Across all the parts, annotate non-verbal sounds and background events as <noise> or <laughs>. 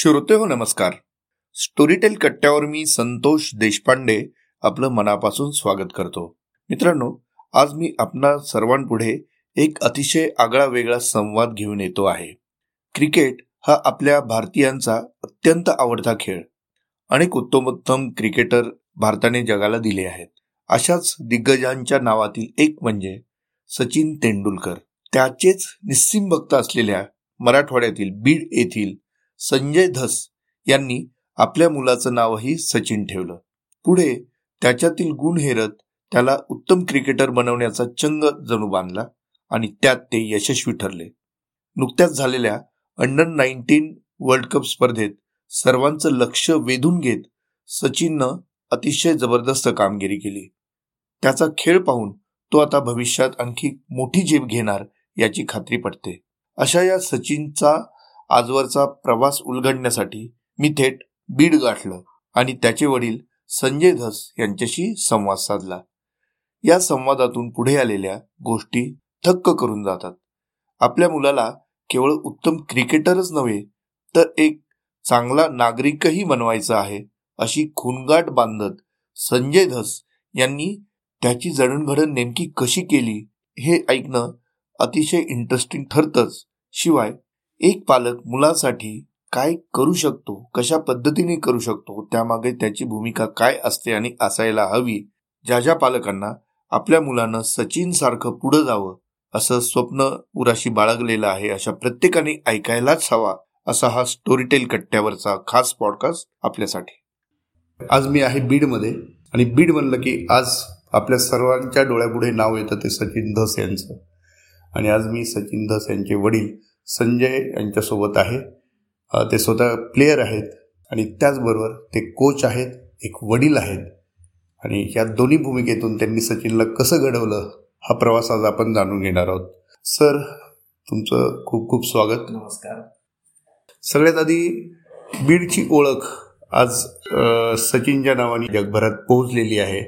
श्रोते हो नमस्कार. स्टोरीटेल कट्ट्यावर मी संतोष देशपांडे आपलं मनापासून स्वागत करतो. मित्रांनो आज मी आपणा सर्वांपुढे एक अतिशय आगळा वेगळा संवाद घेऊन येतो आहे. क्रिकेट हा आपल्या भारतीयांचा अत्यंत आवडता खेळ. अनेक उत्तमोत्तम क्रिकेटर भारताने जगाला दिले आहेत. अशाच दिग्गजांच्या नावातील एक म्हणजे सचिन तेंडुलकर. त्याचेच निस्सिम भक्त असलेल्या मराठवाड्यातील बीड येथील संजय धस यांनी आपल्या मुलाचं नावही सचिन ठेवलं. पुढे त्याच्यातील गुण हेरत त्याला उत्तम क्रिकेटर बनवण्याचा चंग जणू बांधला आणि त्यात ते यशस्वी ठरले. नुकत्याच झालेल्या अंडर नाईन्टीन वर्ल्ड कप स्पर्धेत सर्वांचं लक्ष वेधून घेत सचिननं अतिशय जबरदस्त कामगिरी केली. त्याचा खेळ पाहून तो आता भविष्यात आणखी मोठी झेप घेणार याची खात्री पडते. अशा या सचिनचा आजवरचा प्रवास उलगडण्यासाठी मी थेट बीड गाठलं आणि त्याचे वडील संजय धस यांच्याशी संवाद साधला. या संवादातून पुढे आलेल्या गोष्टी थक्क करून जातात. आपल्या मुलाला केवळ उत्तम क्रिकेटरच नव्हे तर एक चांगला नागरिकही बनवायचा आहे अशी खुनगाट बांधत संजय धस यांनी त्याची जडणघडण नेमकी कशी केली हे ऐकणं अतिशय इंटरेस्टिंग ठरतंच. शिवाय एक पालक मुलासाठी काय करू शकतो कशा पद्धतीने करू शकतो त्यामागे त्याची भूमिका काय असते आणि असायला हवी ज्या ज्या पालकांना आपल्या मुलानं सचिन सारखं पुढं जावं असं स्वप्न उराशी बाळगलेलं आहे अशा प्रत्येकाने ऐकायलाच हवा असा हा स्टोरीटेल कट्ट्यावरचा खास पॉडकास्ट आपल्यासाठी. आज मी आहे बीडमध्ये आणि बीड म्हणलं की आज आपल्या सर्वांच्या डोळ्यापुढे नाव येतं ते सचिन धस यांचं. आणि आज मी सचिन धस यांचे वडील संजय यांच्यासोबत आहे. ते स्वतः प्लेयर आहेत आणि त्याचबरोबर ते कोच आहेत एक वडील आहेत. आणि या दोन्ही भूमिकेतून त्यांनी सचिनला कसं घडवलं हा प्रवास आज आपण जाणून घेणार आहोत. सर तुमचं खूप खूप स्वागत. नमस्कार. सगळ्यात आधी बीडची ओळख आज सचिनच्या नावाने जगभरात पोहोचलेली आहे.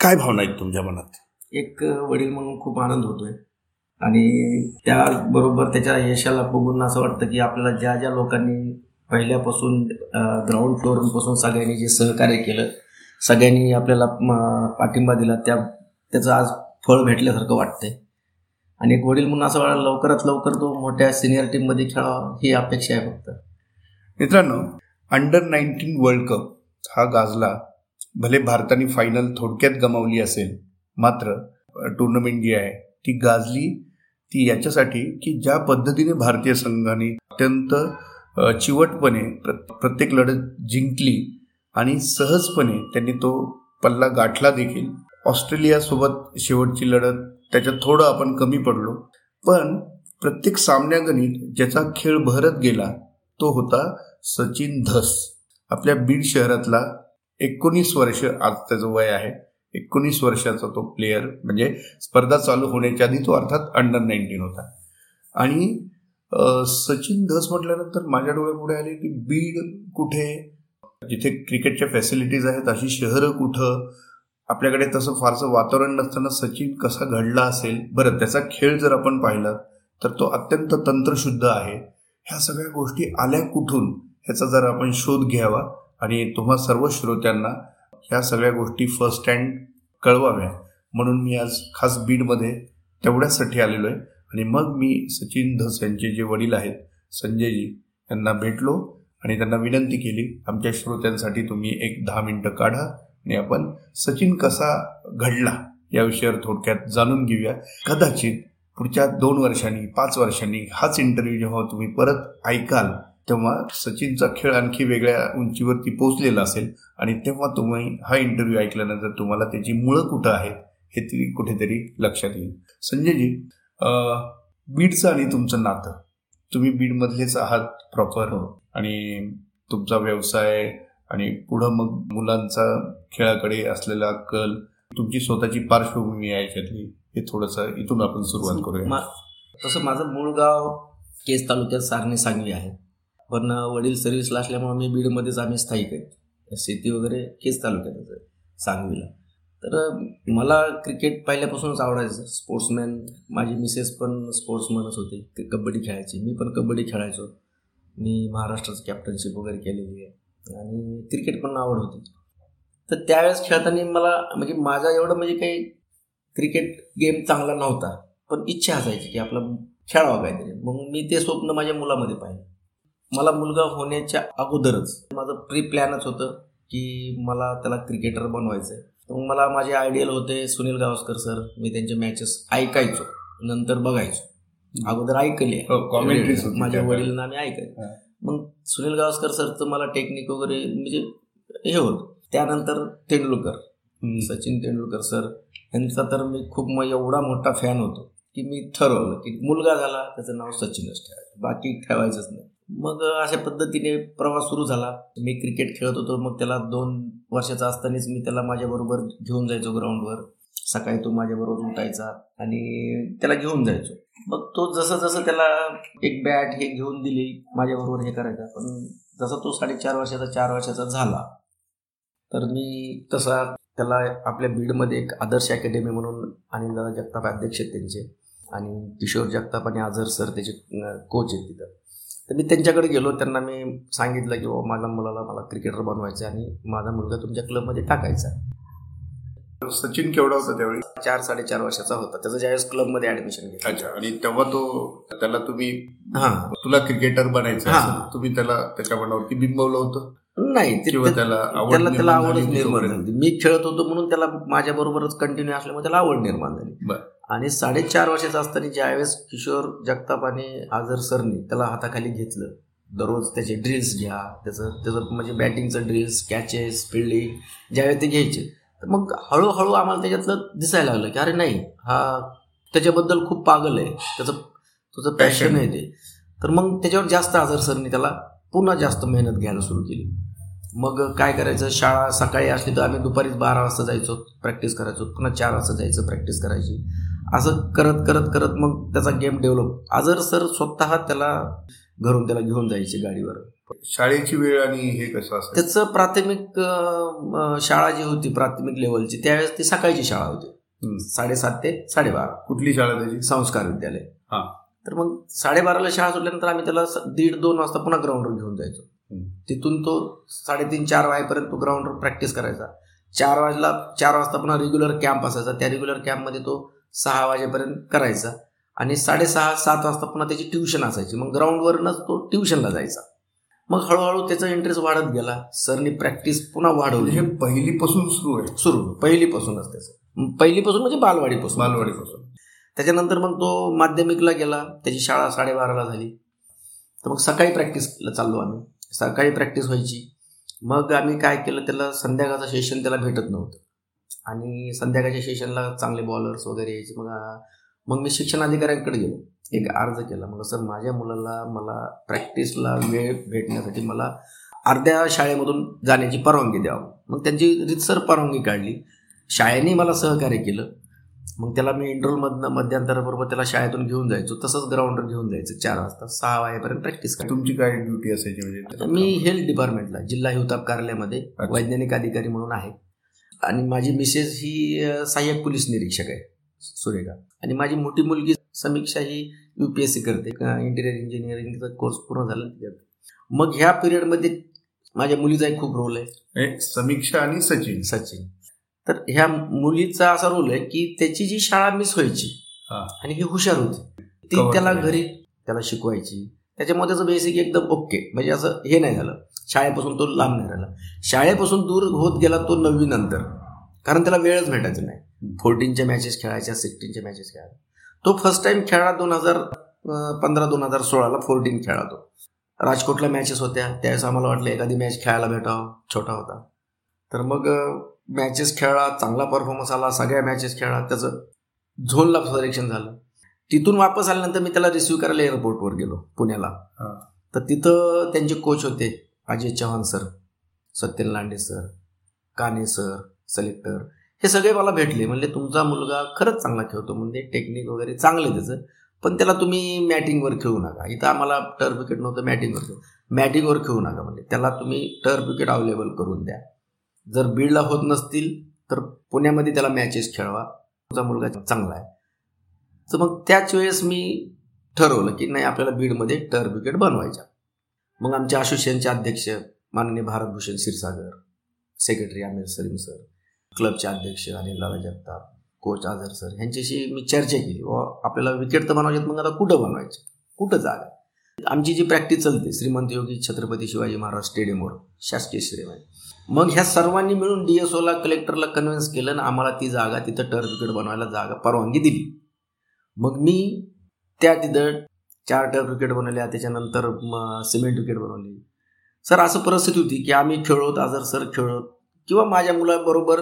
काय भावना आहेत तुमच्या मनात? एक वडील म्हणून खूप आनंद होतोय. आणि त्याबरोबर त्याच्या यशाला बघून असं वाटतं की आपल्याला ज्या ज्या लोकांनी पहिल्यापासून ग्राउंड फ्लोअरपासून सगळ्यांनी जे सहकार्य केलं सगळ्यांनी आपल्याला पाठिंबा दिला त्या त्याचं आज फळ भेटल्यासारखं वाटतंय. आणि एक वडील म्हणून असं वाटलं लवकरात लवकर तो मोठ्या सिनियर टीममध्ये खेळावा ही अपेक्षा आहे फक्त. मित्रांनो अंडर नाईन्टीन वर्ल्ड कप हा गाजला. भले भारताने फायनल थोडक्यात गमावली असेल मात्र टुर्नामेंट जी आहे ती गाजली ती याच्यासाठी की ज्या पद्धतीने भारतीय संघाने अत्यंत चिवटपणे प्रत्येक लढत जिंकली आणि सहजपणे त्यांनी तो पल्ला गाठला देखील. ऑस्ट्रेलियासोबत शेवटची लढत त्याच्यात थोडं आपण कमी पडलो. पण प्रत्येक सामन्यागणित ज्याचा खेळ भरत गेला तो होता सचिन धस. आपल्या बीड शहरातला एकोणीस वर्ष आज त्याचं वय आहे. एकोणीस वर्षाचा तो प्लेयर म्हणजे स्पर्धा चालू होण्याच्या आधी तो अर्थात अंडर नाईन्टीन होता. आणि सचिन धस म्हटल्यानंतर माझ्या डोळ्यापुढे आले की बीड कुठे जिथे क्रिकेटच्या फॅसिलिटीज आहेत अशी शहरं कुठं आपल्याकडे तसं फारसं वातावरण नसताना सचिन कसा घडला असेल बरं त्याचा खेळ जर आपण पाहिला तर तो अत्यंत तंत्रशुद्ध आहे. ह्या सगळ्या गोष्टी आल्या कुठून ह्याचा जर आपण शोध घ्यावा आणि तुम्हा सर्व श्रोत्यांना ह्या सगळ्या गोष्टी फर्स्ट हँड कळवाव्या. म्हणून मी आज खास बीडमध्ये तेवढ्यासाठी आलेलो आहे आणि मग मी सचिन धस यांचे जे वडील आहेत संजयजी यांना भेटलो आणि त्यांना विनंती केली आमच्या श्रोत्यांसाठी तुम्ही एक दहा मिनटं काढा आणि आपण सचिन कसा घडला या विषयावर थोडक्यात जाणून घेऊया. कदाचित पुढच्या दोन वर्षांनी पाच वर्षांनी हाच इंटरव्ह्यू जेव्हा तुम्ही परत ऐकाल तेव्हा सचिनचा खेळ आणखी वेगळ्या उंचीवरती पोहोचलेला असेल आणि तेव्हा तुम्ही हा इंटरव्ह्यू ऐकल्यानंतर तुम्हाला त्याची मुळं कुठं आहेत हे ती कुठेतरी लक्षात येईल. संजयजी बीडचं आणि तुमचं नातं. तुम्ही बीडमधलेच आहात प्रॉपर हो. आणि तुमचा व्यवसाय आणि पुढं मग मुलांचा खेळाकडे असलेला कल तुमची स्वतःची पार्श्वभूमी आहे याच्यातली हे थोडंसं इथून आपण सुरुवात करूया. तसं माझं मूळ गाव केस तालुक्यात सारणी सांगली आहे. पण वडील सर्व्हिसला असल्यामुळे मी बीडमध्येच आम्ही स्थायिक आहे. शेती वगैरे हेच तालुक्यातच आहे सांगवीला. तर मला क्रिकेट पहिल्यापासूनच आवडायचं स्पोर्ट्समॅन माझी मिसेस पण स्पोर्ट्समॅनच होते. कबड्डी खेळायची. मी पण कबड्डी खेळायचो. मी महाराष्ट्राचं कॅप्टनशिप वगैरे केलेली आहे. आणि क्रिकेट पण आवड होती. तर त्यावेळेस खेळताना मला म्हणजे माझा एवढं म्हणजे काही क्रिकेट गेम चांगला नव्हता. पण इच्छा असायची की आपला खेळावं काहीतरी. मग मी ते स्वप्न माझ्या मुलामध्ये पाहिलं. मला मुलगा होण्याच्या अगोदरच माझं प्री प्लॅनच होतं की मला त्याला क्रिकेटर बनवायचं आहे मग मला माझे आयडियल होते सुनील गावस्कर सर मी त्यांचे मॅचेस ऐकायचो नंतर बघायचो. अगोदर ऐकले. हो, commentaries होती माझ्या. वडिलांना आम्ही ऐकायचो हा. मग सुनील गावस्कर सरचं मला टेक्निक वगैरे म्हणजे हे होतं. त्यानंतर तेंडुलकर सचिन तेंडुलकर सर यांचा तर मी खूप म एवढा मोठा फॅन होतो की मी ठरवलं की मुलगा झाला त्याचं नाव सचिनच ठेवायचं. बाकी ठेवायचंच नाही. मग अशा पद्धतीने प्रवास सुरू झाला. मी क्रिकेट खेळत होतो. मग त्याला दोन वर्षाचा असतानाच मी त्याला माझ्याबरोबर घेऊन जायचो ग्राउंडवर. सकाळी तो माझ्याबरोबर उठायचा आणि त्याला घेऊन जायचो. मग तो जसं जसं त्याला एक बॅट हे घेऊन दिली माझ्याबरोबर हे करायचा. पण जसा तो साडेचार वर्षाचा चार वर्षाचा झाला तर मी तसा त्याला आपल्या बीडमध्ये एक आदर्श अकॅडमी म्हणून अनिलदादा जगताप अध्यक्ष आहेत त्यांचे. आणि किशोर जगताप आणि आझर सर त्याचे कोच आहेत तिथं. तर मी त्यांच्याकडे गेलो त्यांना मी सांगितलं की बाबा माझ्या मुलाला मला क्रिकेटर बनवायचं आणि माझा मुलगा तुमच्या क्लबमध्ये टाकायचा. सचिन केवढा होता त्यावेळी? चार साडेचार वर्षाचा होता. त्याचं ज्यावेळेस क्लबमध्ये ऍडमिशन घेतलं. अच्छा आणि तेव्हा तो त्याला तुम्ही हां. तुला क्रिकेटर बनायचं तुम्ही त्याला त्याच्या मनावरती बिंबवलं होतं? नाही त्याला आवड त्याला त्याला निर्माण आवडच झाली निर्माण? झाली मी खेळत होतो म्हणून त्याला माझ्या बरोबरच कंटिन्यू असल्यामुळे त्याला आवड निर्माण झाली. आणि साडेचार वर्षाचा असताना ज्यावेळेस किशोर जगताप आणि आझर सरनी त्याला हाताखाली घेतलं दररोज त्याचे ड्रिल्स घ्या त्याचं त्याचं म्हणजे बॅटिंगचं ड्रिल्स कॅचेस फिल्डिंग ज्यावेळेस ते घ्यायचे. तर मग हळूहळू आम्हाला त्याच्यातलं दिसायला लागलं की अरे नाही हा त्याच्याबद्दल खूप पागल आहे. त्याचं तुझं पॅशन. आहे ते. तर मग त्याच्यावर जास्त आझर सरनी त्याला पुन्हा जास्त मेहनत घ्यायला सुरू केली. मग काय करायचं शाळा सकाळी असली तर आम्ही दुपारीच बारा वाजता जायचो प्रॅक्टिस करायचो पुन्हा चार वाजता जायचं प्रॅक्टिस करायची. असं करत करत करत मग त्याचा गेम डेव्हलप आजर सर स्वतः त्याला घरून त्याला घेऊन जायचे गाडीवर. शाळेची वेळ आणि हे कसं असतं त्याचं प्राथमिक शाळा जी होती प्राथमिक लेवलची त्यावेळेस ती सकाळची शाळा होती. साडेसात ते साडेबारा. कुठली शाळा त्याची? संस्कार विद्यालय. हा. तर मग साडेबाराला शाळा सुटल्यानंतर आम्ही त्याला दीड दोन वाजता पुन्हा ग्राउंडवर घेऊन जायचो. तिथून तो साडेतीन चार वाजेपर्यंत तो ग्राउंडवर प्रॅक्टिस करायचा. चार वाजला चार वाजता पुन्हा रेग्युलर कॅम्प असायचा. त्या रेग्युलर कॅम्पमध्ये तो सहा वाजेपर्यंत करायचा आणि साडेसहा सात वाजता पुन्हा त्याची ट्युशन असायची. मग ग्राउंडवरनंच तो ट्युशनला जायचा. मग हळूहळू त्याचा इंटरेस्ट वाढत गेला. सरनी प्रॅक्टिस पुन्हा वाढवली. हे पहिलीपासून सुरू आहे. सुरू पहिलीपासूनच त्याचं. पहिलीपासून म्हणजे बालवाडीपासून. बालवाडीपासून. त्याच्यानंतर मग तो माध्यमिकला गेला. त्याची शाळा साडेबाराला झाली. तर मग सकाळी प्रॅक्टिसला चाललो आम्ही. सकाळी प्रॅक्टिस व्हायची. मग आम्ही काय केलं त्याला संध्याकाळचं सेशन त्याला भेटत नव्हतं. आणि संध्याकाळच्या सेशनला चांगले बॉलर्स वगैरे यायचे. मग मग मी शिक्षणाधिकाऱ्यांकडे गेलो. एक अर्ज केला. मग सर माझ्या मुलाला मला प्रॅक्टिसला वेळ भेटण्यासाठी मला अर्ध्या शाळेमधून जाण्याची परवानगी द्यावं. मग त्यांची रितसर परवानगी काढली. शाळेने मला सहकार्य केलं. मग त्याला मी इंट्रोलमधनं मध्यंतराबरोबर त्याला शाळेतून घेऊन जायचो. तसंच ग्राउंडवर घेऊन जायचं. चार वाजता सहा वाजेपर्यंत प्रॅक्टिस करायची. तुमची काय ड्युटी असायची म्हणजे? मी हेल्थ डिपार्टमेंटला जिल्हा हिवताप कार्यालयामध्ये. वैज्ञानिक अधिकारी म्हणून आहे. आणि माझी मिसेस ही सहाय्यक पोलीस निरीक्षक आहे सुरेखा. आणि माझी मोठी मुलगी समीक्षा ही युपीएससी करते इंटिरियर इंजिनिअरिंगचा कोर्स पूर्ण झाला मग ह्या पिरियडमध्ये माझ्या मुलीचा एक खूप रोल आहे. समीक्षा आणि सचिन. सचिन. तर ह्या मुलीचा असा रोल आहे की त्याची जी शाळा मिस व्हायची. आणि ही हुशार होती ती त्याला. घरी त्याला शिकवायची. त्याच्यामध्ये त्याचं बेसिक एकदम ओके म्हणजे असं हे नाही झालं. शाळेपासून तो लांब नाही राहिला. शाळेपासून दूर होत गेला तो नववी नंतर. कारण त्याला वेळच भेटायचा नाही. फोर्टीनच्या मॅचेस खेळायच्या सिक्स्टीनच्या मॅचेस खेळायच्या. तो फर्स्ट टाइम खेळला दोन हजार पंधरा दोन हजार सोळाला फोर्टीन खेळला तो. राजकोटला मॅचेस होत्या. त्यावेळेस आम्हाला वाटलं एखादी मॅच खेळायला भेटावं. छोटा होता. तर मग मॅचेस खेळला चांगला परफॉर्मन्स आला. सगळ्या मॅचेस खेळला त्याचं झोनला सिलेक्शन झालं. तिथून वापस आल्यानंतर मी त्याला रिसिव्ह करायला एअरपोर्टवर गेलो पुण्याला. तर तिथं त्यांचे कोच होते. Ajay Chavan sir Satyan Lande sir Kane sir selector हे सगळे मला भेटले. म्हणजे तुमचा मुलगा खरंच चांगला खेळतो. म्हणजे टेक्निक वगैरे चांगलं आहे त्याचं. पण त्याला तुम्ही मॅटिंगवर खेळू नका. इथं आम्हाला टर्फ विकेट नव्हतं मॅटिंगवर खेळू. मॅटिंगवर खेळू नका म्हणजे त्याला तुम्ही टर्फ विकेट अवेलेबल करून द्या. जर बीडला होत नसतील तर पुण्यामध्ये त्याला मॅचेस खेळवा. तुमचा मुलगा चांगला आहे. तर मग त्याच वेळेस मी ठरवलं की नाही आपल्याला बीडमध्ये टर्फ विकेट बनवायच्या मग आमचे असोसिएशनचे अध्यक्ष माननीय भारतभूषण क्षीरसागर सेक्रेटरी आमिर सलीम सर क्लबचे अध्यक्ष अनिल लाला जगताप कोच आझर सर ह्यांच्याशी मी चर्चा केली. व आपल्याला विकेट तर बनवायचे मग आता कुठं बनवायचे? कुठं जागा? आमची जी प्रॅक्टिस चालते श्रीमंत योगी छत्रपती शिवाजी महाराज स्टेडियमवर शासकीय स्टेडियम आहे. मग ह्या सर्वांनी मिळून डी एस ओला कलेक्टरला कन्व्हिन्स केलं आणि आम्हाला ती जागा तिथं टर्फ विकेट बनवायला जागा परवानगी दिली. मग मी त्या तिथं चार टर्फ विकेट बनवल्या त्याच्यानंतर सिमेंट विकेट बनवली. सर असं परिस्थिती होती की आम्ही खेळत आजर सर खेळत किंवा माझ्या मुलाबरोबर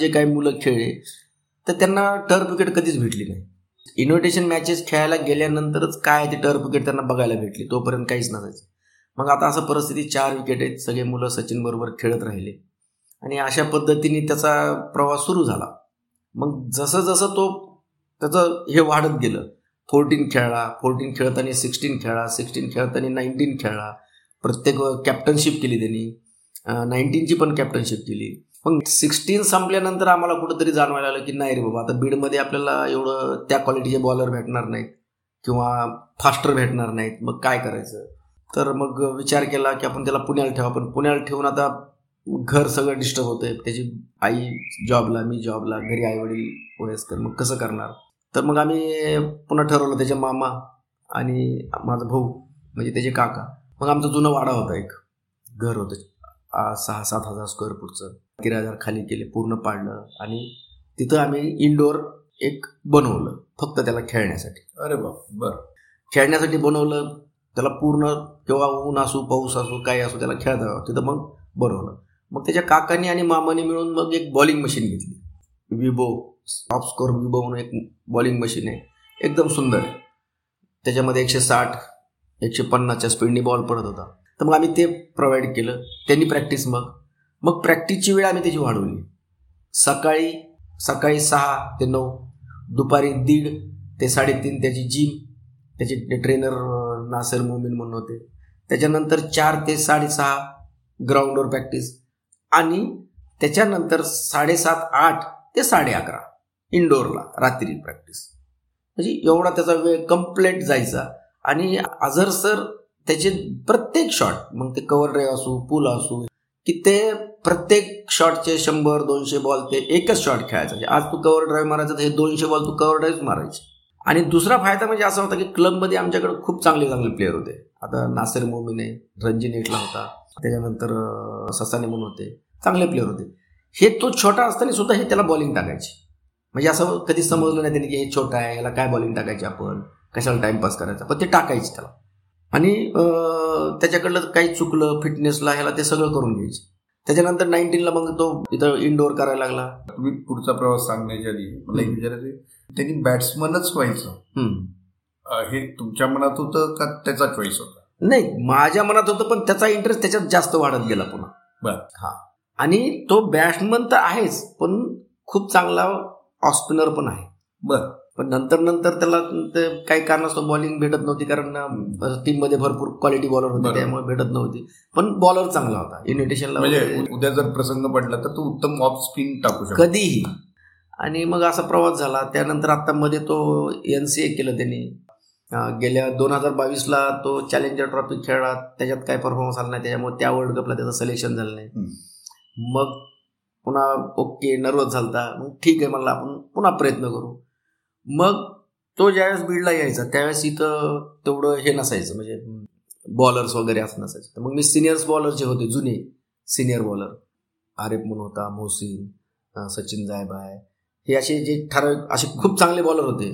जे काही मुलं खेळले तर त्यांना टर्फ विकेट कधीच भेटली नाही. इन्व्हिटेशन मॅचेस खेळायला गेल्यानंतरच काय ते टर्फ विकेट त्यांना बघायला भेटली तोपर्यंत काहीच नसायचं. मग आता असं परिस्थिती चार विकेट आहेत सगळे मुलं सचिन बरोबर खेळत राहिले. आणि अशा पद्धतीने त्याचा प्रवास सुरू झाला. मग जसं जसं तो त्याचं हे वाढत गेलं फोर्टीन खेळला फोर्टीन खेळताना सिक्स्टीन खेळा सिक्स्टीन खेळताना नाईन्टीन खेळला प्रत्येक कॅप्टनशिप केली त्यांनी. नाईन्टीनची पण कॅप्टनशिप केली. मग सिक्स्टीन संपल्यानंतर आम्हाला कुठंतरी जाणवायला आलं की नाही रे बाबा आता बीडमध्ये आपल्याला एवढं त्या क्वालिटीचे बॉलर भेटणार नाहीत किंवा फास्टर भेटणार नाहीत. मग काय करायचं? तर मग विचार केला की आपण त्याला पुण्याला ठेवा. पण पुण्याला ठेवून आता घर सगळं डिस्टर्ब होतंय. त्याची आई जॉबला मी जॉबला घरी आई वडील वयस्कर मग कसं करणार? तर मग आम्ही पुन्हा ठरवलं त्याच्या मामा आणि माझा भाऊ म्हणजे त्याचे काका. मग आमचा जुनं वाडा होता एक. घर होतं. सहा सात हजार स्क्वेअर फूटचं किरायदार खाली केले पूर्ण पाडलं आणि तिथं आम्ही इंडोर एक बनवलं फक्त त्याला खेळण्यासाठी. अरे बाप बर. खेळण्यासाठी बनवलं त्याला पूर्ण किंवा ऊन असू पाऊस असू काय असू त्याला खेळता तिथं मग बनवलं. मग त्याच्या काकांनी आणि मामाने मिळून मग एक बॉलिंग मशीन घेतली. विबो टॉप स्कोर विबो म्हणून एक बॉलिंग मशीन आहे. एकदम सुंदर. आहे त्याच्यामध्ये एकशे साठ एकशे पन्नासच्या स्पीडनी बॉल पडत होता. तर मग आम्ही ते प्रोव्हाइड केलं. त्यांनी प्रॅक्टिस मग. मग प्रॅक्टिसची वेळ आम्ही त्याची वाढवली. सकाळी सकाळी सहा ते नऊ दुपारी दीड ते साडेतीन त्याची जिम त्याचे ट्रेनर नासर मोमीन म्हणून होते. त्याच्यानंतर चार ते साडेसहा ग्राउंडवर प्रॅक्टिस आणि त्याच्यानंतर साडेसात आठ ते साडे अकरा इंडोरला रात्री प्रॅक्टिस म्हणजे एवढा त्याचा वेळ कम्प्लेट जायचा. आणि आझर सर त्याचे प्रत्येक शॉट मग ते कव्हर ड्राईव्ह असू पूल असू की ते प्रत्येक शॉटचे शंभर दोनशे बॉल ते एकच शॉट खेळायचा. म्हणजे आज तू कव्हर ड्राईव्ह मारायचं तर हे दोनशे बॉल तू कव्हर ड्राईव्ह मारायचे. आणि दुसरा फायदा म्हणजे असा होता की क्लबमध्ये आमच्याकडे खूप चांगले चांगले प्लेयर होते. आता नासिर मोमीने रणजी नेटला होता. त्याच्यानंतर ससाने म्हणून होते. चांगले प्लेयर होते. हे तो छोटा असताना सुद्धा हे त्याला बॉलिंग टाकायची. म्हणजे असं कधी समजलं नाही त्यांनी की हे छोटा आहे याला काय बॉलिंग टाकायची आपण? कशाला टाइमपास करायचा? पण ते टाकायचे त्याला. आणि त्याच्याकडलं काही चुकलं फिटनेसला ह्याला ते सगळं करून घ्यायचे. त्याच्यानंतर नाईन्टीनला मग तो इथं इंडोर करायला लागला. तुम्ही पुढचा प्रवास सांगण्याच्या आधी मला एक विचारायचं त्यांनी बॅट्समनच व्हायचं. हे तुमच्या मनात होतं का त्याचा चॉईस होता? नाही माझ्या मनात होतं पण त्याचा इंटरेस्ट त्याच्यात जास्त वाढत गेला पुन्हा. बर. हा. आणि तो बॅट्समन तर आहेच पण खूप चांगला ऑस्पिनर पण आहे. बर. पण नंतर नंतर त्याला काही कारणास्तव बॉलिंग भेटत नव्हती कारण टीममध्ये भरपूर क्वालिटी बॉलर होते त्यामुळे भेटत नव्हती. पण बॉलर चांगला होता. इन्व्हिटेशनला म्हणजे उद्या जर प्रसंग पडला तर तो उत्तम ऑफ स्पिन टाकू शकतो. कधीही. आणि मग असा प्रवास झाला. त्यानंतर आता मध्ये तो एन सी ए केलं त्यांनी. गेल्या दोन हजार बावीसला तो चॅलेंजर ट्रॉफी खेळला. त्याच्यात काय परफॉर्मन्स आला नाही. त्याच्यामुळे त्या वर्ल्ड कपला त्याचं सिलेक्शन झालं नाही. मग पुन्हा ओके नर्वस झालता. मग ठीक आहे म्हणलं आपण पुन्हा प्रयत्न करू. मग तो ज्यावेळेस बीडला यायचा त्यावेळेस इथं तेवढं हे नसायचं म्हणजे बॉलर्स वगैरे असं नसायचं. तर मग मी सिनियर्स बॉलर जे होते जुने सिनियर बॉलर आरिफ म्हणून होता मोहसिन सचिन जायबाय हे असे जे ठराविक असे खूप चांगले बॉलर होते.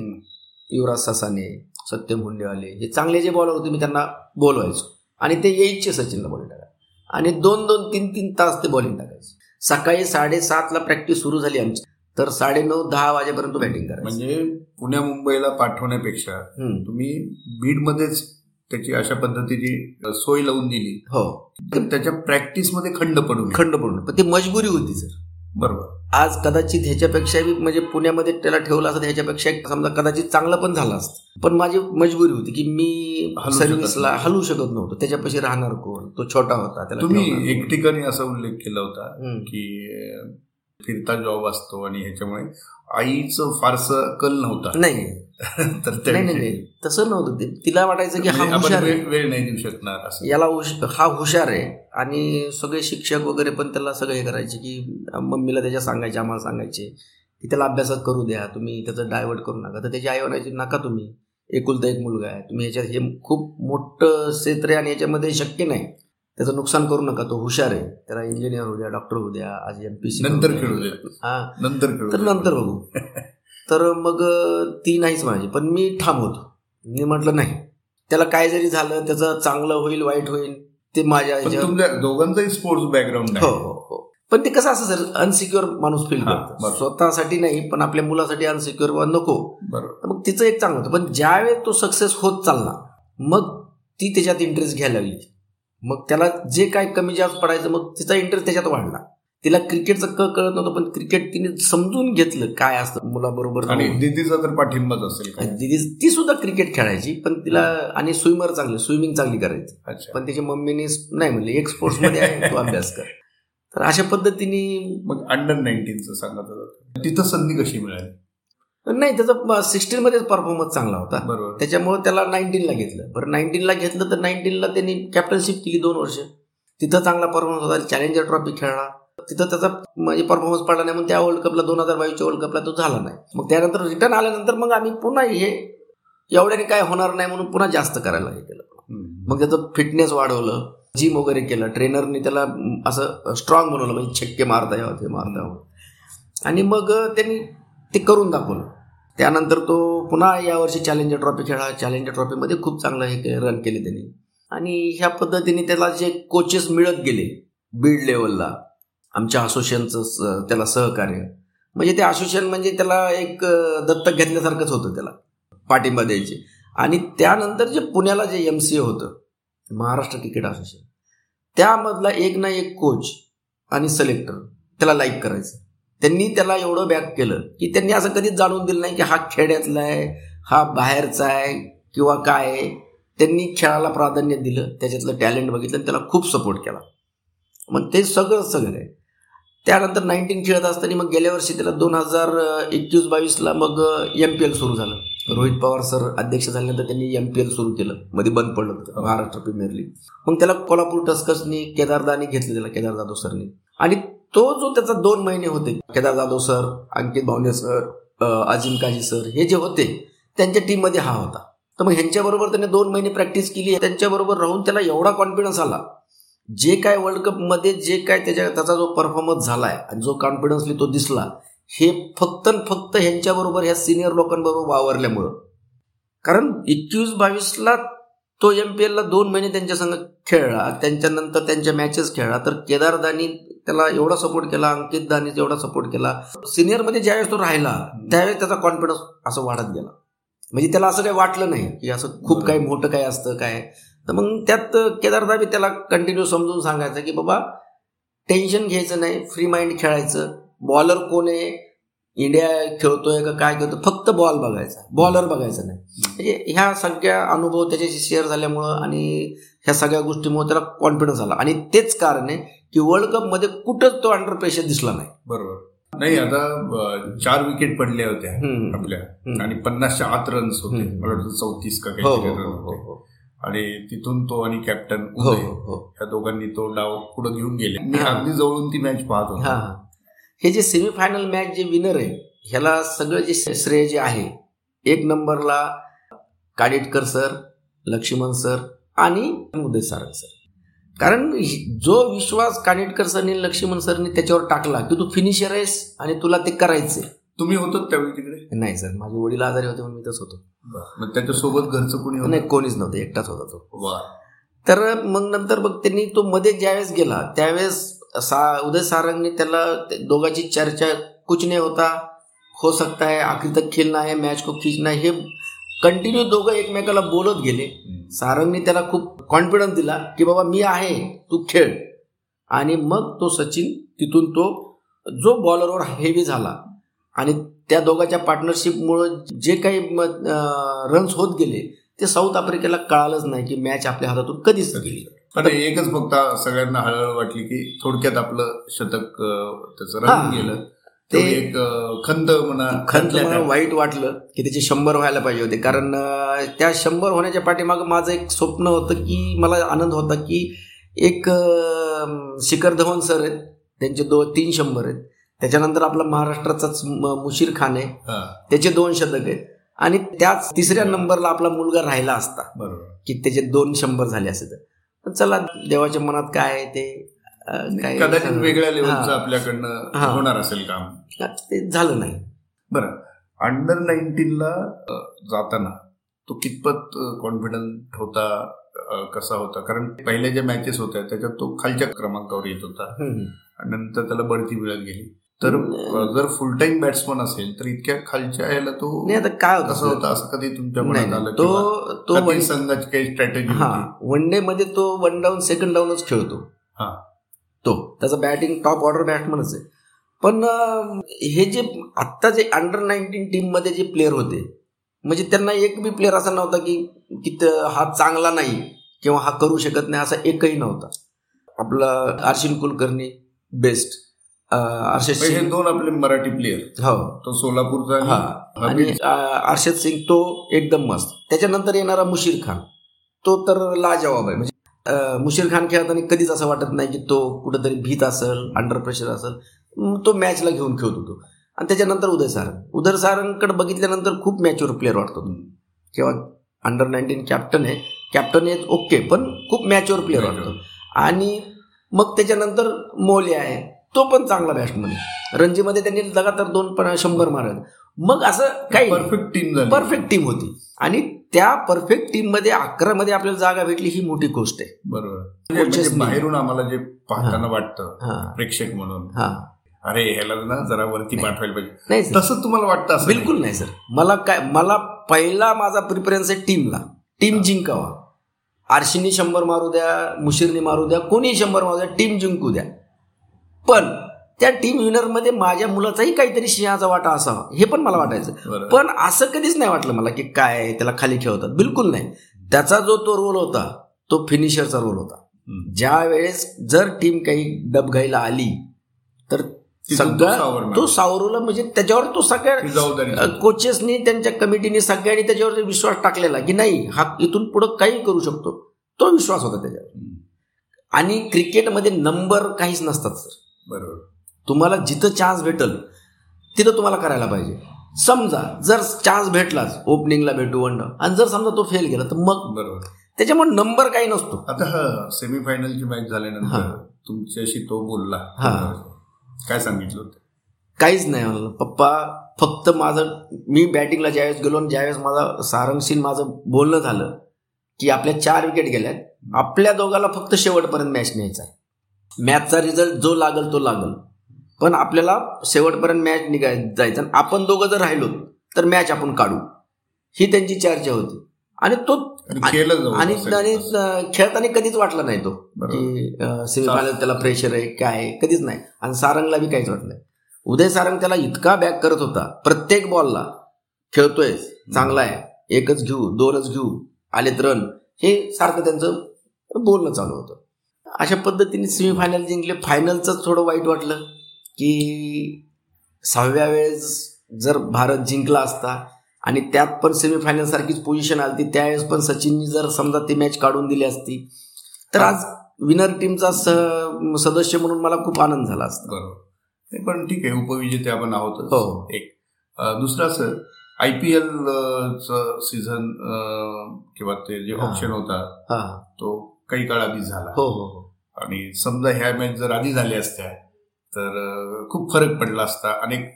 युवराज ससाने सत्यम हुंडेवाले हे चांगले जे बॉलर होते मी त्यांना बोलवायचो. आणि ते यायचे सचिनला बॉलिंग टाकायला. आणि दोन दोन तीन तीन तास ते बॉलिंग टाकायचे. सकाळी साडेसातला प्रॅक्टिस सुरू झाली आमची. तर साडेनऊ दहा वाजेपर्यंत बॅटिंग करा म्हणजे पुण्या मुंबईला पाठवण्यापेक्षा तुम्ही बीडमध्येच त्याची अशा पद्धतीची सोय लावून दिली. हो. त्याच्या प्रॅक्टिसमध्ये खंड पडून खंड पडून पण ती मजबुरी होती सर. बरोबर. आज कदाचित ह्याच्यापेक्षा म्हणजे पुण्यामध्ये त्याला ठेवलं असतं ह्याच्यापेक्षा समजा कदाचित चांगलं पण झालं असतं. पण माझी मजबुरी होती की मी सर्व्हिसला हलू शकत नव्हतो. त्याच्यापाशी राहणार कोण? तो छोटा होता त्याला तुम्ही एक ठिकाणी असा उल्लेख केला होता की फिरता जॉब असतो आणि ह्याच्यामुळे आईचं फारसं कल नव्हता. नाही. <laughs> तर नाही तसं नव्हतं. तिला वाटायचं की हा म्हणजे हुशार वेळ नाही देऊ शकणार असं. याला हा हुशार आहे. आणि सगळे शिक्षक वगैरे पण त्याला सगळं हे करायचे की मम्मीला त्याच्या सांगायचे आम्हाला सांगायचे की त्याला अभ्यासात करू द्या तुम्ही त्याचं डायव्हर्ट करू नका. तर त्याची आई म्हणायची नका तुम्ही. एकुलता एक मुलगा आहे. तुम्ही याच्यात हे खूप मोठं क्षेत्र आहे आणि याच्यामध्ये शक्य नाही. त्याचं नुकसान करू नका तो हुशार आहे. त्याला इंजिनियर होऊ द्या डॉक्टर होऊ द्या आज एम पी सी नंतर खेळू दे हा. नंतर खेळू तर. नंतर बघू. <laughs> तर मग ती नाहीच म्हणायची. पण मी ठाम होतो मी म्हटलं नाही. त्याला काय जरी झालं त्याचं चांगलं होईल वाईट होईल ते माझ्या दोघांचाही स्पोर्ट्स बॅकग्राऊंड हो हो हो. पण ते कसं असं सर अनसिक्युअर माणूस फील करतो. स्वतःसाठी नाही पण आपल्या मुलासाठी अनसिक्युअर नको. मग तिचं एक चांगलं होतं. पण ज्यावेळेस तो सक्सेस होत चालला मग ती त्याच्यात इंटरेस्ट घ्यायला लागली. मग त्याला जे काय कमी जास्त पडायचं मग तिचा इंटरेस्ट त्याच्यात वाढला. तिला क्रिकेटचं क कळत नव्हतं पण क्रिकेट तिने समजून घेतलं काय असतं मुलाबरोबर आणि. दिदीचा तर पाठिंबाच असेल दिदी ती सुद्धा क्रिकेट खेळायची पण तिला आणि स्विमर चांगली स्विमिंग चांगली करायची. पण त्याच्या मम्मीने नाही म्हणले एक स्पोर्ट्समध्ये आहे तू अभ्यास कर. तर अशा पद्धतीने मग अंडर नाईन्टीनचं सांगत होता. तिथं संधी कशी मिळाली? नाही त्याचा सिक्स्टीन मध्येच परफॉर्मन्स चांगला होता. बरोबर. त्याच्यामुळे त्याला नाईन्टीनला घेतलं. बरं नाईन्टीनला घेतलं तर नाईन्टीनला त्यांनी कॅप्टनशिप केली दोन वर्ष. तिथं चांगला परफॉर्मन्स होता. चॅलेंजर ट्रॉफी खेळला. तिथं त्याचा म्हणजे परफॉर्मन्स पडला नाही मग त्या वर्ल्ड कपला दोन हजार बावीसच्या वर्ल्ड कपला तो झाला नाही. मग त्यानंतर रिटर्न आल्यानंतर मग आम्ही पुन्हा हे एवढ्याने काय होणार नाही म्हणून पुन्हा जास्त करायला हे केलं. मग त्याचं फिटनेस वाढवलं. जिम वगैरे केलं. ट्रेनरने त्याला असं स्ट्रॉंग बनवलं. म्हणजे छक्के मारता यावं ते मारता यावं. आणि मग त्यांनी ते करून दाखवलं. त्यानंतर तो पुन्हा यावर्षी चॅलेंजर ट्रॉफी खेळा. चॅलेंजर ट्रॉफीमध्ये खूप चांगलं हे रन केले त्यांनी. आणि ह्या पद्धतीने त्याला जे कोचेस मिळत गेले बीड लेवलला आमच्या असोसिएशनचं त्याला सहकार्य. म्हणजे ते असोसिएशन म्हणजे त्याला एक दत्तक घेतल्यासारखंच होतं त्याला पाठिंबा द्यायचे. आणि त्यानंतर जे पुण्याला जे एम सी ए होतं महाराष्ट्र क्रिकेट असोसिएशन त्यामधला एक ना एक कोच आणि सिलेक्टर त्याला लाईक करायचं. त्यांनी त्याला एवढं बॅक केलं की त्यांनी असं कधीच जाणून दिलं नाही की हा खेड्यातला आहे हा बाहेरचा आहे किंवा काय आहे. त्यांनी खेळाला प्राधान्य दिलं त्याच्यातलं टॅलेंट बघितलं आणि त्याला खूप सपोर्ट केला. मग ते सगळं सगळं आहे. त्यानंतर नाईन्टीन खेळत असताना मग गेल्या वर्षी त्याला दोन हजार एकवीस बावीसला मग एम पी एल सुरू झालं. रोहित पवार सर अध्यक्ष झाल्यानंतर त्यांनी एम पी एल सुरू केलं. मध्ये बंद पडलं होतं. महाराष्ट्र प्रीमियर लीग मग त्याला कोल्हापूर टस्कर्सनी केदारदानी घेतलं त्याला केदार जाधव सरनी. आणि तो जो त्याचा दोन महिने होते Kedar Jadhav sir Ankit Bawne sir Azim Kazi sir हे जे होते त्यांच्या टीममध्ये हा होता. तर मग ह्यांच्याबरोबर त्याने दोन महिने प्रॅक्टिस केली त्यांच्याबरोबर राहून त्याला एवढा कॉन्फिडन्स आला. जे काय वर्ल्ड कपमध्ये जे काय त्याच्या त्याचा जो परफॉर्मन्स झालाय आणि जो कॉन्फिडन्सली तो दिसला हे फक्त आणि फक्त ह्यांच्याबरोबर ह्या सिनियर लोकांबरोबर वावरल्यामुळं. कारण एकवीस बावीसला तो एम पी एलला दोन महिने त्यांच्या संग खेळला. त्यांच्यानंतर त्यांच्या मॅचेस खेळला. तर केदार दानी त्याला एवढा सपोर्ट केला अंकित दानी एवढा सपोर्ट केला. सिनियरमध्ये ज्यावेळेस तो राहिला त्यावेळेस त्याचा कॉन्फिडन्स असं वाढत गेला. म्हणजे त्याला असं काही वाटलं नाही की असं खूप काही मोठं काय असतं काय. तर मग त्यात केदारदा बी त्याला कंटिन्यू समजून सांगायचं की बाबा टेन्शन घ्यायचं नाही फ्री माइंड खेळायचं. बॉलर कोण आहे? इंडिया खेळतोय का काय खेळतोय फक्त बॉल बघायचा. बॉलर बघायचा नाही. म्हणजे ह्या सगळ्या अनुभव त्याच्याशी शेअर झाल्यामुळं आणि ह्या सगळ्या गोष्टीमुळे त्याला कॉन्फिडन्स आला. आणि तेच कारण आहे की वर्ल्ड कपमध्ये कुठंच तो अंडर प्रेशर दिसला नाही. बरोबर. नाही आता चार विकेट पडल्या होत्या. आपल्या. आणि पन्नासच्या आत रन्स होते. मला वाटतं चौतीस का हो काही हो हो आणि तिथून तो आणि कॅप्टन हो हो हो. या दोघांनी तो डाव पुढे घेऊन गेले. मी. अगदी जवळून ती मॅच पाहत होतो. हा जे सेमीफायनल मॅच जे विनर आहे ह्याला सगळं जे श्रेय जे आहे एक नंबरला काडिटकर सर लक्ष्मण सर आणि उदय सारंग सर कारण जो विश्वास कानिटकर सरनी लक्ष्मण सरनी त्याच्यावर टाकला की तू फिनिशर आहेस आणि तुला ते करायचंय. तुम्ही होतात त्यावेळी तिकडे? नाही सर माझे वडील आजारी होते म्हणून मी तसं होतो. मग त्याच्यासोबत घरचं कोणी नाही होतं कोणीच नव्हतं एकटाच होता तो. तर मग नंतर मग त्यांनी तो मध्ये ज्यावेळेस गेला त्यावेळेस सा उदय सारंगने त्याला ते दोघांची चर्चा कुछ नाही होता हो सकता है आखिर तक खेलना है मॅच को खींचना है हे कंटिन्यू दोघं एकमेकाला बोलत गेले. सारंगने त्याला खूप कॉन्फिडन्स दिला की बाबा मी आहे तू खेळ. आणि मग तो सचिन तिथून तो जो बॉलरवर हेवी झाला. आणि त्या दोघांच्या पार्टनरशिपमुळं जे काही रन्स होत गेले ते साऊथ आफ्रिकेला कळालंच नाही की मॅच आपल्या हातातून कधीच गेली. पण एकच फक्त सगळ्यांना हळहळ वाटली की थोडक्यात आपलं शतक त्याचं. रन गेलं. ते एक खंत म्हणा खंत. वाईट वाटलं की त्याचे शंभर व्हायला पाहिजे होते. कारण त्या शंभर होण्याच्या पाठीमागं माझं एक स्वप्न होतं की मला आनंद होता की एक शिखर धवन सर आहेत. त्यांचे दो तीन शंभर आहेत. त्याच्यानंतर आपला महाराष्ट्राचाच मुशीर खान आहे. त्याचे दोन शतक आहेत. आणि त्याच तिसऱ्या नंबरला आपला मुलगा राहिला असता. बरोबर. की त्याचे दोन शंभर झाले असते तर. चला देवाच्या मनात काय आहे ते कदाचित वेगळ्या. लेवलचं आपल्याकडनं. होणार असेल काम. ते झालं नाही. बरं. अंडर नाईन्टीनला जाताना तो कितपत कॉन्फिडंट होता कसा होता? कारण पहिल्या ज्या मॅचेस होत्या त्याच्यात तो खालच्या क्रमांकावर येत होता. नंतर त्याला बढती मिळत गेली. तर जर फुल टाइम बॅट्समन असेल तर इतक्या खालच्या याला तो नाही आता काय कसं होतं होतं? असं कधी तुमच्या मनात आलं. तो तो कधी संघाची काही स्ट्रॅटेजी हा. वन डे मध्ये तो वन डाऊन सेकंड डाऊनच खेळतो. हा. तो. त्याचा बॅटिंग टॉप ऑर्डर बॅट्समनच आहे. पण हे जे आत्ता जे अंडर नाईन्टीन टीममध्ये जे प्लेअर होते म्हणजे त्यांना एक बी प्लेअर असा नव्हता की की हा चांगला नाही किंवा हा करू शकत नाही असा एकही नव्हता. आपला आर्शिन कुलकर्णी बेस्ट अर्षद हे सिंग दोन आपले मराठी प्लेअर हो. तो सोलापूरचा हा. आणि अर्षद सिंग तो एकदम मस्त. त्याच्यानंतर येणारा मुशीर खान. तो तर लाजवाब आहे. म्हणजे मुशीर खान खेळताना कधीच असं वाटत नाही की तो कुठेतरी भीत असेल अंडर प्रेशर असेल. तो मॅचला घेऊन खेळत होतो. आणि त्याच्यानंतर उदय सारंग. उदय सारंगकडे बघितल्यानंतर खूप मॅच्युअर प्लेअर वाटतो किंवा अंडर नाईन्टीन कॅप्टन आहे. कॅप्टन आहे ओके पण खूप मॅच्युअर प्लेअर वाटतो आणि मग त्याच्यानंतर मोले आहे. तो पण चांगला बॅट्समन आहे रणजीमध्ये त्यांनी लगातार दोन पण शंभर मारत. मग असं काही परफेक्ट टीम परफेक्ट टीम होती. आणि त्या परफेक्ट टीममध्ये अकरा मध्ये आपल्याला जागा भेटली ही मोठी गोष्ट आहे. बरोबर. म्हणजे- म्हणजे. बाहेरून आम्हाला जे पाहताना वाटतं प्रेक्षक म्हणून. हा. अरे ह्याला ना जरा वरती पाठवायला पाहिजे. नाही तसं तुम्हाला वाटतं बिलकुल नाही? सर मला काय मला पहिला माझा प्रिफरन्स आहे टीमला टीम जिंकावा. आरशीने शंभर मारू द्या मुशीरने मारू द्या कोणी शंभर मारू द्या टीम जिंकू द्या. पण त्या टीम विनरमध्ये माझ्या मुलाचाही काहीतरी सिंहाचा वाटा असावा हे पण मला वाटायचं. पण असं कधीच नाही वाटलं मला की काय त्याला खाली खेळतात बिलकुल नाही त्याचा जो तो रोल होता तो फिनिशरचा रोल होता. ज्या वेळेस जर टीम काही डबघाईला आली तर सगळा. तो सावरवला म्हणजे त्याच्यावर तो सगळ्या कोचेसनी त्यांच्या कमिटीने सगळ्यांनी त्याच्यावर विश्वास टाकलेला की नाही हा इथून पुढं काही करू शकतो तो विश्वास होता त्याच्यावर. आणि क्रिकेटमध्ये नंबर काहीच नसतात सर बरोबर. तुम्हाला जिथं चान्स भेटल तिथं तुम्हाला करायला पाहिजे. समजा जर चान्स भेटलाच ओपनिंगला भेटू वन आणि जर समजा तो फेल गेला तर मग? बरोबर. त्याच्यामुळे नंबर काही नसतो. आता हा सेमीफायनलची मॅच झाल्यानंतर. तुमच्याशी तो बोलला. हा. काय सांगितलं होतं? काहीच नाही म्हणलं. पप्पा फक्त माझं मी बॅटिंगला ज्यावेळेस गेलो आणि ज्यावेळेस माझा सारंगशीन माझं बोलणं झालं की आपल्या चार विकेट गेल्यात आपल्या दोघाला फक्त शेवटपर्यंत मॅच न्यायचा आहे. मॅचचा रिझल्ट जो लागल तो लागल. पण आपल्याला शेवटपर्यंत मॅच निघाय जायचं. आणि आपण दोघं जर राहिलो तर मॅच आपण काढू. ही त्यांची चर्चा होती. आणि तो आणि खेळताना कधीच वाटला नाही तो. की सेमीफायनल त्याला प्रेशर आहे काय आहे कधीच नाही. आणि सारंगला बी काहीच वाटलं नाही. उदय सारंग त्याला इतका बॅक करत होता. प्रत्येक बॉलला खेळतोय चांगला आहे. एकच घेऊ दोनच घेऊ आलेत रन हे सारखं त्यांचं बोलणं चालू होतं. अशा पद्धतीने सेमीफायनल जिंकले. फायनलचं थोडं वाईट वाटलं की सहाव्या वेळेस जर भारत जिंकला असता आणि त्यात पण सेमीफायनल सारखीच पोझिशन आली त्यावेळेस पण सचिननी जर समजा ती मॅच काढून दिली असती तर आज विनर टीमचा स- सदस्य म्हणून मला खूप आनंद झाला असता. बरोबर. पण ठीक आहे उपविजेते आपण आहोतच हो. एक दुसरं असं आय पी एल सीझन किंवा ते जे. ऑप्शन होता हा. तो काही काळ आधी झाला. हो हो हो. आणि समजा ह्या मॅच जर आधी झाल्या असत्या तर खूप फरक पडला असता. अनेक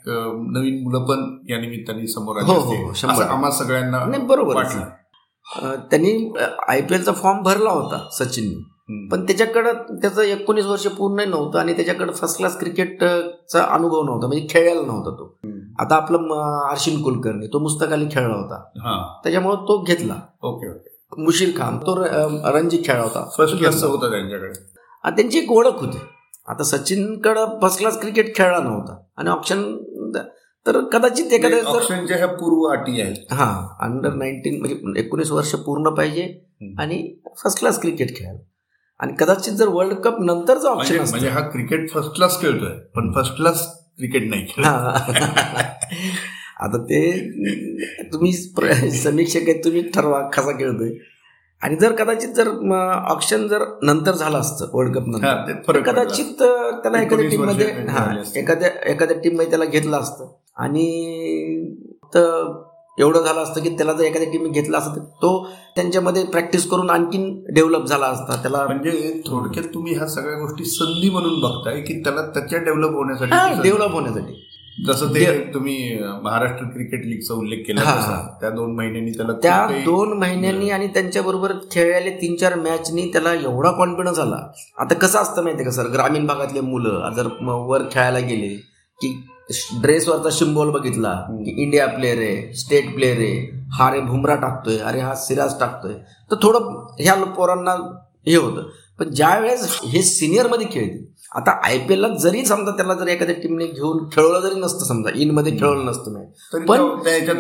नवीन मुलं पण या निमित्ताने समोर आली हो, हो, शंभर असं टक्के. आम्हा सगळ्यांना बरोबर. वाटलं. त्यांनी आय पी एलचा फॉर्म भरला होता सचिननी. पण त्याच्याकडं त्याचं एकोणीस वर्ष पूर्ण नव्हतं आणि त्याच्याकडे फर्स्ट क्लास क्रिकेटचा अनुभव नव्हता. म्हणजे खेळायला नव्हता तो. आता आपलं म, आर्शिन कुलकर्णी तो मुस्तक अली खेळला होता. हा. त्याच्यामुळे तो घेतला. Okay okay. मुशीर खान तो रणजी खेळला होता. फर्स्ट होता त्यांच्याकडे. आणि त्यांची एक ओळख होती. आता सचिनकडं फर्स्ट क्लास क्रिकेट खेळला नव्हता. आणि ऑप्शन तर कदाचित एखाद्या ऑप्शनच्या ह्या पूर्व अटी आहेत. हा अंडर नाईन्टीन म्हणजे एकोणीस वर्ष पूर्ण पाहिजे. आणि फर्स्ट क्लास क्रिकेट खेळायला. आणि कदाचित जर वर्ल्ड कप नंतरचा ऑप्शन म्हणजे हा क्रिकेट फर्स्ट क्लास खेळतोय पण फर्स्ट क्लास क्रिकेट नाही आता ते तुम्ही समीक्षक आहेत तुम्ही ठरवा कसा खेळतोय. आणि जर कदाचित जर ऑप्शन जर नंतर झालं असतं वर्ल्ड कप नंतर कदाचित त्याला एखाद्या टीममध्ये हा एखाद्या एखाद्या टीममध्ये त्याला घेतलं असतं. आणि एवढं झालं असतं की त्याला जर एखाद्या टीम घेतला असतं तो त्यांच्यामध्ये प्रॅक्टिस करून आणखीन डेव्हलप झाला असता. त्याला म्हणजे थोडक्यात तुम्ही ह्या सगळ्या गोष्टी संधी म्हणून बघताय की त्याला त्याच्या डेव्हलप होण्यासाठी डेव्हलप होण्यासाठी. जसं ते तुम्ही महाराष्ट्र क्रिकेट लीगचा उल्लेख केला त्या दोन महिन्यांनी त्याला त्या दोन महिन्यांनी आणि त्यांच्याबरोबर खेळायला तीन चार मॅचनी त्याला एवढा कॉन्फिडन्स आला. आता कसं असतं माहितीये का सर? ग्रामीण भागातले मुलं जर वर खेळायला गेले की ड्रेसवरचा शिंबॉल बघितला की इंडिया प्लेअर आहे स्टेट प्लेअर आहे हा रे भुमरा टाकतोय अरे हा सिराज टाकतोय तर थोडं ह्या पोरांना हे होतं. पण ज्या वेळेस हे सिनियरमध्ये खेळते आता आय पी एलला जरी समजा त्याला जर एखाद्या टीमने घेऊन खेळवलं जरी नसतं समजा इनमध्ये खेळवलं नसतं नाही पण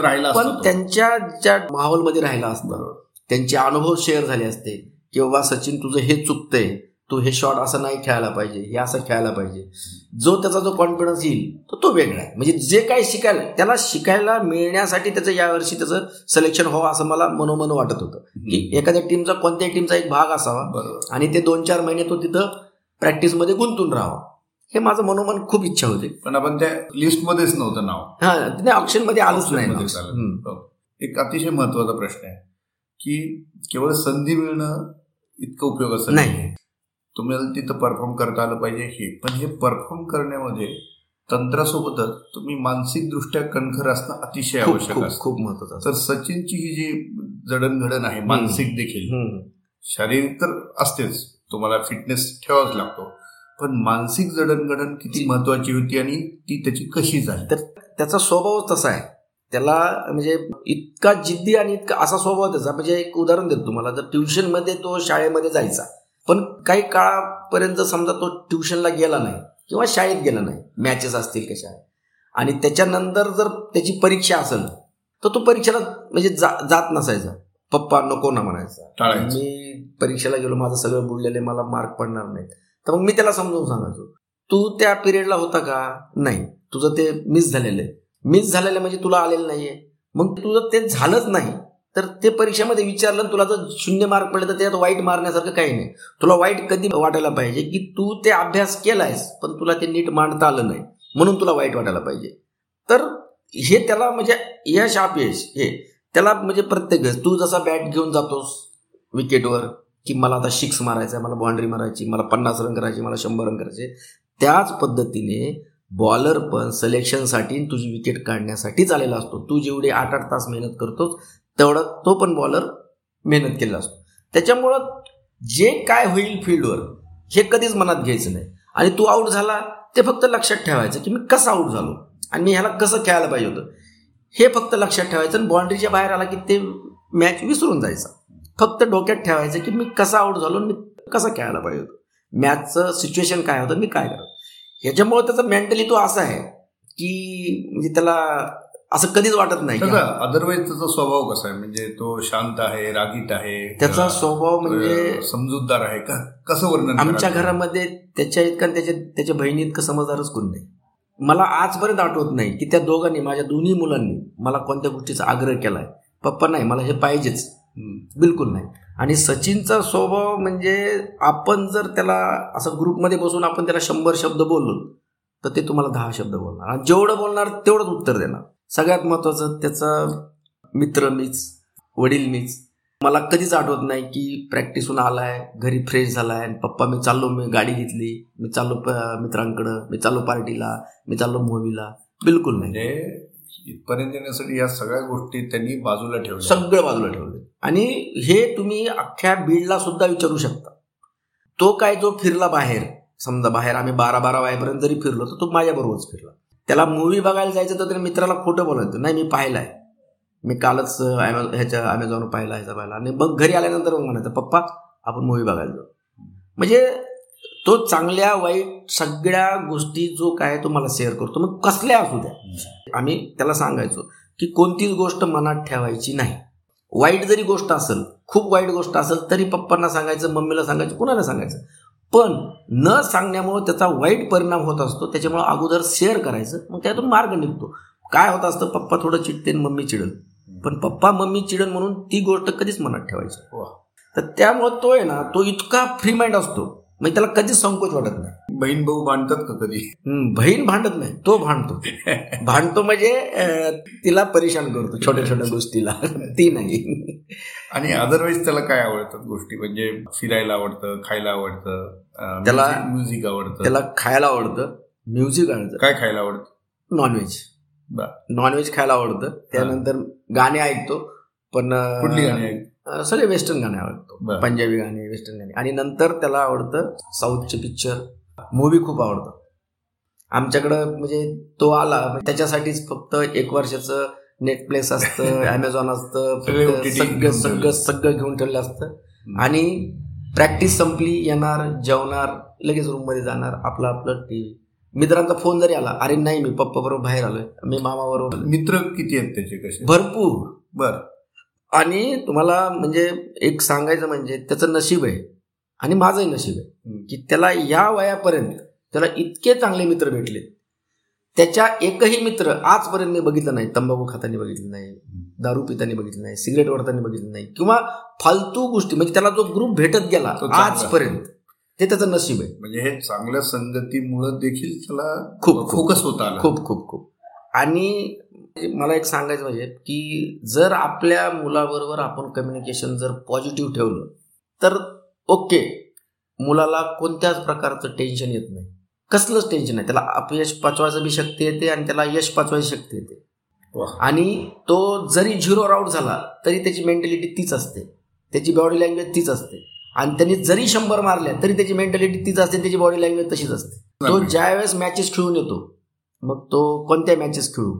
राहिला पण त्यांच्या ज्या माहोलमध्ये राहिला असतं त्यांचे अनुभव शेअर झाले असते किंवा सचिन तुझं हे चुकतंय तू हे शॉट असं नाही खेळायला पाहिजे हे असं खेळायला पाहिजे. जो त्याचा जो कॉन्फिडन्स येईल तो तो वेगळा आहे. म्हणजे जे काही शिकायला त्याला शिकायला मिळण्यासाठी त्याचं यावर्षी त्याचं सिलेक्शन व्हावं असं मला मनोमन वाटत होतं. की एखाद्या टीमचा कोणत्याही टीमचा एक भाग असावा. आणि ते दोन चार महिने तो तिथं प्रॅक्टिसमध्ये गुंतून राहावा. हे माझं मनोमन खूप इच्छा होती. पण आपण त्या लिस्टमध्येच नव्हतं नाव. हा नाही ऑप्शनमध्ये आलोच नाही हो. एक अतिशय महत्त्वाचा प्रश्न आहे की केवळ संधी मिळणं इतकं उपयोगाचं नाही. तुम्हाला तिथं परफॉर्म करता आलं पाहिजे हे. पण हे परफॉर्म करण्यामध्ये तंत्रासोबतच तुम्ही मानसिक दृष्ट्या कणखर असणं अतिशय आवश्यक असतं. खूप महत्वाचं तर सचिनची ही जी जडणघडण आहे मानसिक देखील शारीरिक तर असतेच. तुम्हाला फिटनेस ठेवाच लागतो. पण मानसिक जडणघडण किती महत्वाची होती आणि ती त्याची कशी झाली? तर त्याचा स्वभावच तसा आहे. त्याला म्हणजे इतका जिद्दी आणि इतका असा स्वभाव त्याचा. म्हणजे एक उदाहरण देतो तुम्हाला. जर ट्युशनमध्ये तो शाळेमध्ये जायचा. पण काही काळापर्यंत समजा तो ट्युशनला गेला नाही किंवा शाळेत गेला नाही. मॅचेस असतील कशा आणि त्याच्यानंतर जर त्याची परीक्षा असेल तर तो परीक्षेला म्हणजे जा जात नसायचा. पप्पा नको ना म्हणायचा. मी परीक्षेला गेलो माझं सगळं बुडलेलं मला मार्क पडणार नाही तर मग मी त्याला समजून सांगायचो तू त्या पिरियडला होता का? नाही तुझं ते मिस झालेलं आहे. मिस झालेलं म्हणजे तुला आलेलं नाहीये. मग तुझं ते झालंच नाही. तर ते परीक्षेमध्ये विचारलं तुला जर शून्य मार्क पडले तर त्यात वाईट मारण्यासारखं काही नाही. तुला वाईट कधी वाटायला पाहिजे की तू ते अभ्यास केलायस पण तुला ते नीट मांडता आलं नाही. म्हणून तुला वाईट वाटायला पाहिजे. तर हे त्याला म्हणजे यश अपयश हे. त्याला म्हणजे प्रत्येक तू जसा बॅट घेऊन जातोस विकेटवर की मला आता सिक्स मारायचा मला बाउंड्री मारायची मला पन्नास रन करायची मला शंभर रन करायचे त्याच पद्धतीने बॉलर पण सिलेक्शनसाठी तुझी विकेट काढण्यासाठीच आलेला असतो. तू जेवढे आठ आठ तास मेहनत करतोस तेवढा तो पण बॉलर मेहनत केलेला असतो. त्याच्यामुळं जे काय होईल फील्डवर हे कधीच मनात घ्यायचं नाही. आणि तू आऊट झाला ते फक्त लक्षात ठेवायचं की मी कसं आऊट झालो? आणि मी ह्याला कसं खेळायला पाहिजे होतं? हे फक्त लक्षात ठेवायचं आणि बाउंड्रीच्या बाहेर आला की ते मॅच विसरून जायचं. फक्त डोक्यात ठेवायचं की मी कसा आऊट झालो मी कसं खेळायला पाहिजे होतं. मॅचचं सिच्युएशन काय होतं मी काय करतो. ह्याच्यामुळे त्याचा मेंटली तो असा आहे की म्हणजे त्याला असं कधीच वाटत नाही अदरवाईज त्याचा स्वभाव कसा आहे? म्हणजे तो शांत आहे रागीत आहे? त्याचा स्वभाव म्हणजे समजूतदार आहे? का कसं वर्णन आमच्या घरामध्ये त्याच्या इतकं त्याच्या त्याच्या बहिणी इतकं समजदारच कोण नाही. मला आजपर्यंत आठवत नाही की त्या दोघांनी माझ्या दोन्ही मुलांनी मला कोणत्या गोष्टीचा आग्रह केलाय. पप्पा नाही मला हे पाहिजेच. बिलकुल नाही. आणि सचिनचा स्वभाव म्हणजे आपण जर त्याला असं ग्रुपमध्ये बसून आपण त्याला शंभर शब्द बोललो तर ते तुम्हाला दहा शब्द बोलणार. आणि जेवढं बोलणार तेवढंच उत्तर देणार. सगळ्यात महत्वाचं त्याचा मित्र मीच वडील मीच मला कधीच आठवत नाही की प्रॅक्टिसहून आलाय घरी फ्रेश झालाय पप्पा मी चाललो मी गाडी घेतली मी चाललो मित्रांकडं मी चाललो पार्टीला मी चाललो मूवीला बिलकुल नाही. म्हणजे इथपर्यंत येण्यासाठी या सगळ्या गोष्टी त्यांनी बाजूला ठेवल्या. सगळं बाजूला ठेवले. आणि हे तुम्ही अख्ख्या बीडला सुद्धा विचारू शकता. तो काय जो फिरला बाहेर समजा बाहेर आम्ही बारा बारा वाजेपर्यंत जरी फिरलो तर तो माझ्याबरोबरच फिरला. त्याला मूवी बघायला जायचं तर त्याने मित्राला खोटं बोलायचं. नाही मी पाहिलाय. मी कालच ह्याच्या ॲमेझॉनवर पाहिला ह्याचा पाहिला. आणि मग घरी आल्यानंतर मग म्हणायचं पप्पा आपण मूवी बघायला जाऊ. म्हणजे तो चांगल्या वाईट सगळ्या गोष्टी जो काय तो मला शेअर करतो. मग कसल्या असू द्या. आम्ही त्याला सांगायचो की कोणतीच गोष्ट मनात ठेवायची नाही. वाईट जरी गोष्ट असेल खूप वाईट गोष्ट असेल तरी पप्पांना सांगायचं मम्मीला सांगायचं कुणाला सांगायचं? पण न सांगण्यामुळे त्याचा वाईट परिणाम होत असतो त्याच्यामुळे अगोदर शेअर करायचं मग त्यातून मार्ग निघतो. काय होत असतं पप्पा थोडं चिडते मम्मी चिडल. पण पप्पा मम्मी चिडन म्हणून ती गोष्ट कधीच मनात ठेवायची. तर त्यामुळे तो आहे ना तो इतका फ्री माइंड असतो. म्हणजे त्याला कधीच संकोच वाटत नाही. बहीण भाऊ बांधतात का कधी? बहीण भांडत नाही तो भांडतो. <laughs> भांडतो म्हणजे तिला परेशान करतो छोट्या छोट्या गोष्टीला. ती नाही. आणि अदरवाईज त्याला काय आवडतात गोष्टी? म्हणजे फिरायला आवडतं खायला आवडतं त्याला- म्युझिक- आवडतं. त्याला खायला आवडतं म्युझिक आवडतं. काय खायला आवडतं? नॉनव्हेज. नॉनव्हेज खायला आवडतं. त्यानंतर गाणे ऐकतो. पण कुठली गाणी सगळे वेस्टर्न गाणे आवडतो. पंजाबी गाणे वेस्टर्न गाणे. आणि नंतर त्याला आवडतं साऊथचे पिक्चर मूवी खूप आवडतं. आमच्याकडं म्हणजे तो आला त्याच्यासाठीच फक्त एक वर्षाचं नेटफ्लिक्स असतं <laughs> अमेझॉन असतं सगळे सगळं सगळं घेऊन ठेवलं असतं. आणि प्रॅक्टिस संपली येणार जेवणार लगेच रूममध्ये जाणार आपलं आपलं टीव्ही मित्रांचा फोन जरी आला अरे नाही मी पप्पा बरोबर बाहेर आलोय मी मामा बरोबर मित्र किती आहेत त्याचे कसे? भरपूर. बर. आणि तुम्हाला म्हणजे एक सांगायचं म्हणजे त्याचं नशीब आहे आणि माझंही नशीब आहे की त्याला या वयापर्यंत त्याला इतके चांगले मित्र भेटले. त्याच्या एकही मित्र आजपर्यंत मी बघितलं नाही. तंबाखू खाताना बघितलं नाही दारू पिताना बघितलं नाही सिगरेट ओढताना बघितलं नाही किंवा फालतू गोष्टी म्हणजे त्याला जो ग्रुप भेटत गेला. आजपर्यंत ते त्याचं नशीब आहे. म्हणजे हे चांगल्या संगतीमुळे देखील त्याला खूप फोकस होता आला. खूप खूप खूप. आणि मला एक सांगायचं म्हणजे की जर आपल्या मुलाबरोबर आपण कम्युनिकेशन जर पॉझिटिव्ह ठेवलं तर ओके मुलाला कोणत्याच प्रकारचं टेन्शन येत नाही. कसलंच टेन्शन नाही. त्याला अपयश पाचवायचं बी शक्ती येते आणि त्याला यश पाचवायची शक्ती येते. आणि तो जरी झिरो आउट झाला तरी त्याची मेंटॅलिटी तीच असते. त्याची बॉडी लँग्वेज तीच असते. आणि त्यांनी जरी शंभर मारल्या तरी त्याची मेंटॅलिटी तीच असते त्याची बॉडी लँग्वेज तशीच असते. तो ज्यावेळेस मॅचेस खेळून येतो मग तो कोणत्या मॅचेस खेळू?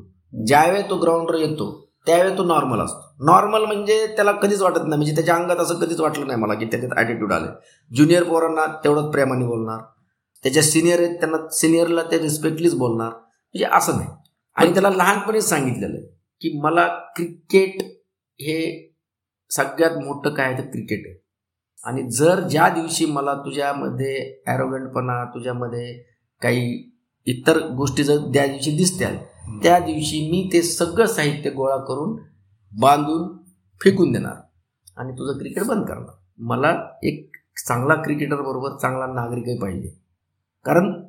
ज्यावेळेस तो ग्राउंडवर येतो त्यावेळेस तो नॉर्मल असतो. नॉर्मल म्हणजे त्याला कधीच वाटत नाही म्हणजे त्याच्या अंगात असं कधीच वाटलं नाही मला की त्याच्यात ॲटिट्यूड आलं ज्युनियर पोरांना तेवढंच प्रेमाने बोलणार. त्याच्या सिनियर आहेत त्यांना सिनियरला ते रिस्पेक्टलीच बोलणार. म्हणजे असं नाही. आणि त्याला लहानपणीच सांगितलेलं आहे की मला क्रिकेट हे सगळ्यात मोठं काय आहे तर क्रिकेट आहे. आणि जर ज्या दिवशी मला तुझ्यामध्ये ॲरोगंटपणा तुझ्यामध्ये काही इतर गोष्टी जर त्या दिवशी दिसत्याल त्या दिवशी मी ते सगळं साहित्य गोळा करून बांधून फेकून देणार आणि तुझं क्रिकेट बंद करणार. मला एक चांगला क्रिकेटर बरोबर चांगला नागरिकही पाहिजे. कारण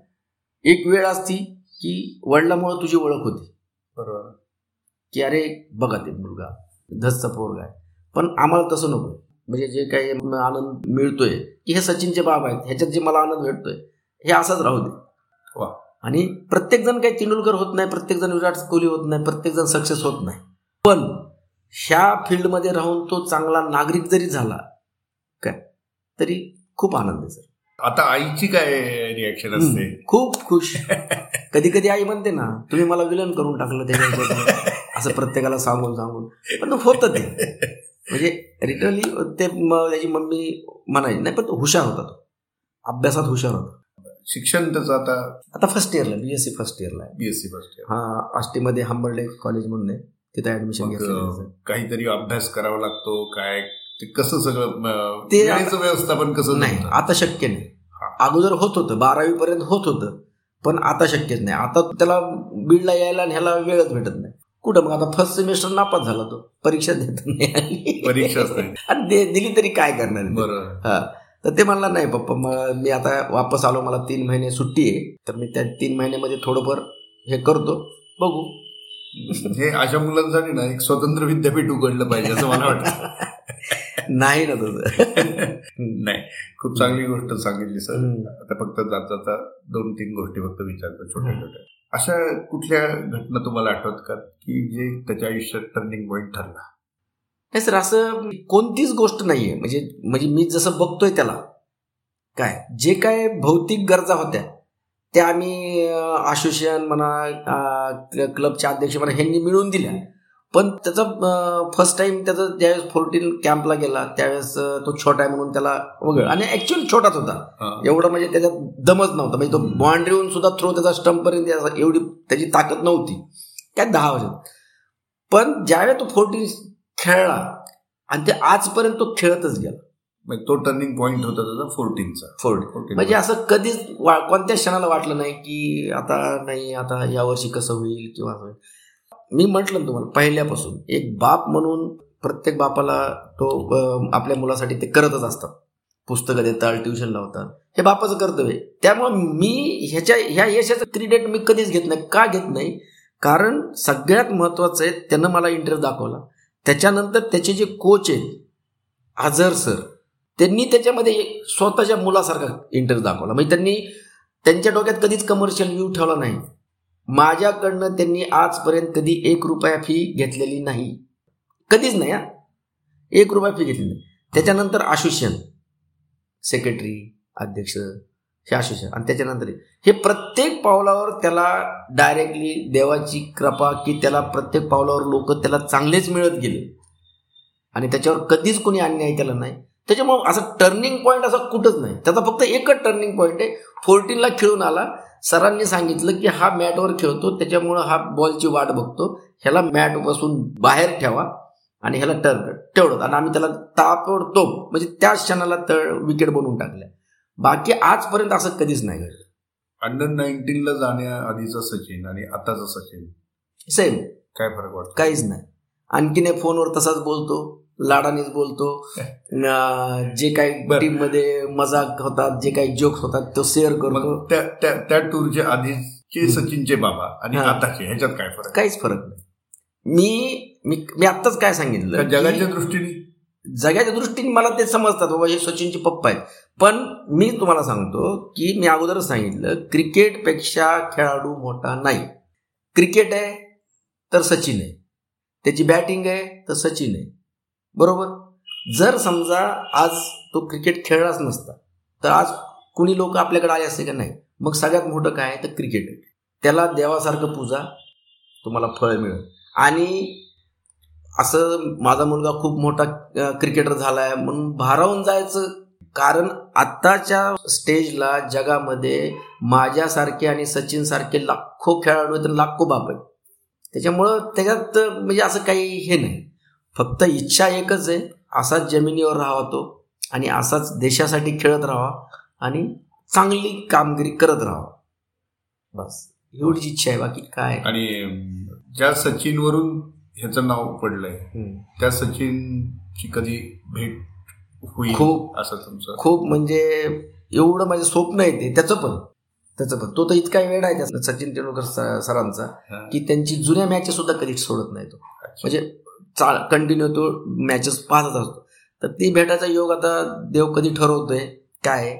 एक वेळ असती की वडिलामुळे तुझी ओळख होती. बरोबर. की अरे बघा ते मुलगा धसचा पोरगा आहे. पण आम्हाला तसं नको म्हणजे जे काही आनंद मिळतोय की हे सचिनचे बाब आहेत ह्याच्यात जे मला आनंद भेटतोय हे असंच राहू दे वा. आणि प्रत्येक जण काही तेंडुलकर होत नाही प्रत्येक जण विराट कोहली होत नाही प्रत्येक जण सक्सेस होत नाही पण ह्या फील्डमध्ये राहून तो चांगला नागरिक जरी झाला काय तरी खूप आनंद आहे सर आता आईची काय रिॲक्शन असते खूप खुश <laughs> कधी कधी आई म्हणते ना तुम्ही मला विलन करून टाकलं त्याच्या. <laughs> असं प्रत्येकाला सांगून सांगून. पण होतं ते. म्हणजे रिटर्नली ते त्याची मम्मी म्हणायची नाही पण तो हुशार होता तो. अभ्यासात हुशार होता. शिक्षण त्याचं आता आता फर्स्ट इयरला बीएससी फर्स्ट इयरला बीएससी फर्स्ट हा आष्टीमध्ये हंबर्डे कॉलेज म्हणून आहे. तिथे ऍडमिशन घेतलं काहीतरी अभ्यास करावा लागतो काय ते कसं सगळं ते व्यवस्थापन कसं नाही? आता शक्य नाही. अगोदर होत होतं बारावी पर्यंत होत होतं पण आता शक्यच नाही. आता त्याला बीडला यायला आणि ह्याला वेळच भेटत नाही. कुठं मग आता फर्स्ट सेमिस्टर नापास झाला तो. परीक्षा देत नाही. दे- दिली तरी काय करणार ते? बरं. हा. तर ते म्हणला नाही पप्पा म- मी आता वापस आलो मला तीन महिने सुट्टी आहे. तर मी त्या तीन महिन्यामध्ये थोडंफार हे करतो. बघू. हे अशा मुलांसाठी ना एक स्वतंत्र विद्यापीठ उघडलं पाहिजे असं मला वाटतं. <laughs> नाही ना तसं. <laughs> नाही. खूप चांगली गोष्ट सांगितली सर. आता फक्त जाता जाता दोन तीन गोष्टी फक्त विचारतो छोट्या छोट्या. अशा कुठल्या घटना तुम्हाला आठवत का की जे त्याच्या आयुष्यात टर्निंग पॉईंट ठरला? नाही सर असं कोणतीच गोष्ट नाहीये. म्हणजे म्हणजे मी जसं बघतोय त्याला काय जे काय भौतिक गरजा होत्या त्या आम्ही असोसिएशन म्हणा क्लबचे अध्यक्ष म्हणा ह्यांनी मिळवून दिल्या. पण त्याचा फर्स्ट टाइम त्याचा ज्यावेळेस फोर्टीन कॅम्पला गेला त्यावेळेस तो छोटा आहे म्हणून त्याला वगळ आणि ऍक्च्युअली छोटाच होता. एवढं म्हणजे त्याच्यात दमच नव्हता. म्हणजे तो बाउंड्रीहून सुद्धा थ्रो त्याचा स्टंपपर्यंत यायचा. एवढी त्याची ताकद नव्हती. काय दहा वर्षात. पण ज्यावेळेस तो फोर्टीन खेळला आणि ते आजपर्यंत तो खेळतच गेला. मग तो टर्निंग पॉइंट होता त्याचा फोर्टीनचा फोर्ट म्हणजे असं कधीच कोणत्याच क्षणाला वाटलं नाही की आता नाही आता यावर्षी कसं होईल किंवा होईल. मी म्हटलं ना तुम्हाला पहिल्यापासून. एक बाप म्हणून प्रत्येक बापाला तो आपल्या मुलासाठी ते करतच असतात. पुस्तकं देतात ट्युशन लावतात हे बापाचं कर्तव्य आहे. त्यामुळं मी ह्याच्या ह्या यशाचं क्रेडिट मी कधीच घेत नाही. का घेत नाही? कारण सगळ्यात महत्वाचं आहे त्यानं मला इंटरेस्ट दाखवला. त्याच्यानंतर त्याचे जे कोच आहेत आझर सर त्यांनी त्याच्यामध्ये स्वतःच्या मुलासारखा इंटरेस्ट दाखवला. म्हणजे त्यांनी त्यांच्या डोक्यात कधीच कमर्शियल व्ह्यू ठेवला नाही. माझ्याकडनं त्यांनी आजपर्यंत कधी एक रुपया फी घेतलेली नाही. कधीच नाही हा. एक रुपया फी घेतली नाही. त्याच्यानंतर आशुषण सेक्रेटरी अध्यक्ष हे आशुषण आणि त्याच्यानंतर हे प्रत्येक पावलावर त्याला डायरेक्टली देवाची कृपा की त्याला प्रत्येक पावलावर लोक त्याला चांगलेच मिळत गेले. आणि त्याच्यावर कधीच कोणी अन्याय केला नाही. त्याच्यामुळे असं टर्निंग पॉईंट असा कुठंच नाही. त्याचा फक्त एकच टर्निंग पॉईंट आहे. फोर्टीनला खेळून आला. सरांनी सांगितलं की हा मॅटवर खेळतो त्याच्यामुळं हा बॉलची वाट बघतो. ह्याला मॅटपासून बाहेर ठेवा आणि ह्याला टर्न तेवढं आणि आम्ही त्याला ताबडतोब म्हणजे त्याच क्षणाला तळ विकेट बनवून टाकल्या. बाकी आजपर्यंत असं कधीच नाही घडलं. अंडर नाईन्टीनला जाण्याआधीचा सचिन आणि आताचा सचिन. सेम काय फरक वाटतो? काहीच नाही. आणखीन फोनवर तसाच बोलतो. लाडानेच बोलतो. <laughs> जे काही. टीममध्ये मजाक होतात जे काही जोक्स होतात तो शेअर करतो. त्या त्या टूरच्या आधीचे. सचिनचे बाबा आणि. आताचे ह्याच्यात काय फरक? काहीच फरक नाही. मी मी मी आत्ताच काय सांगितलं जगाच्या दृष्टीने? जगाच्या दृष्टीने मला ते समजतात बाबा हे सचिनचे पप्पा आहेत. पण मी तुम्हाला सांगतो की मी अगोदरच सांगितलं क्रिकेटपेक्षा खेळाडू मोठा नाही. क्रिकेट आहे तर सचिन आहे. त्याची बॅटिंग आहे तर सचिन आहे. बरोबर? जर समजा आज तो क्रिकेट खेळलाच नसता तर आज कुणी लोक आपल्याकडे आले असते का नाही? मग सगळ्यात मोठं काय आहे? तर क्रिकेट त्याला देवासारखं पूजा तुम्हाला फळ मिळेल. आणि असं माझा मुलगा खूप मोठा क्रिकेटर झालाय म्हणून भारावून जायचं. कारण आत्ताच्या स्टेजला जगामध्ये माझ्यासारखे आणि सचिन सारखे लाखो खेळाडू आहेत लाखो बाप आहेत. त्याच्यामुळं त्याच्यात म्हणजे असं काही हे नाही. फक्त इच्छा एकच आहे असाच जमिनीवर राहावा तो आणि असाच देशासाठी खेळत राहावा आणि चांगली कामगिरी करत राहावा बस एवढीच इच्छा आहे बाकी काय आणि ज्या सचिनवरून ह्याचं नाव पडलंय. त्या सचिनची कधी भेट होईल खूप. असं तुमचं खूप म्हणजे एवढं माझे स्वप्न आहे ते त्याचं पण त्याचं पण तो तर इतका वेळ आहे त्या सचिन तेंडुलकर सरांचा. की त्यांची जुन्या मॅचेस सुद्धा कधीच सोडत नाही तो. म्हणजे चा कंटिन्यू तो मॅचेस पाहतच असतो तर ती भेटायचा योग आता देव कधी ठरवतोय काय?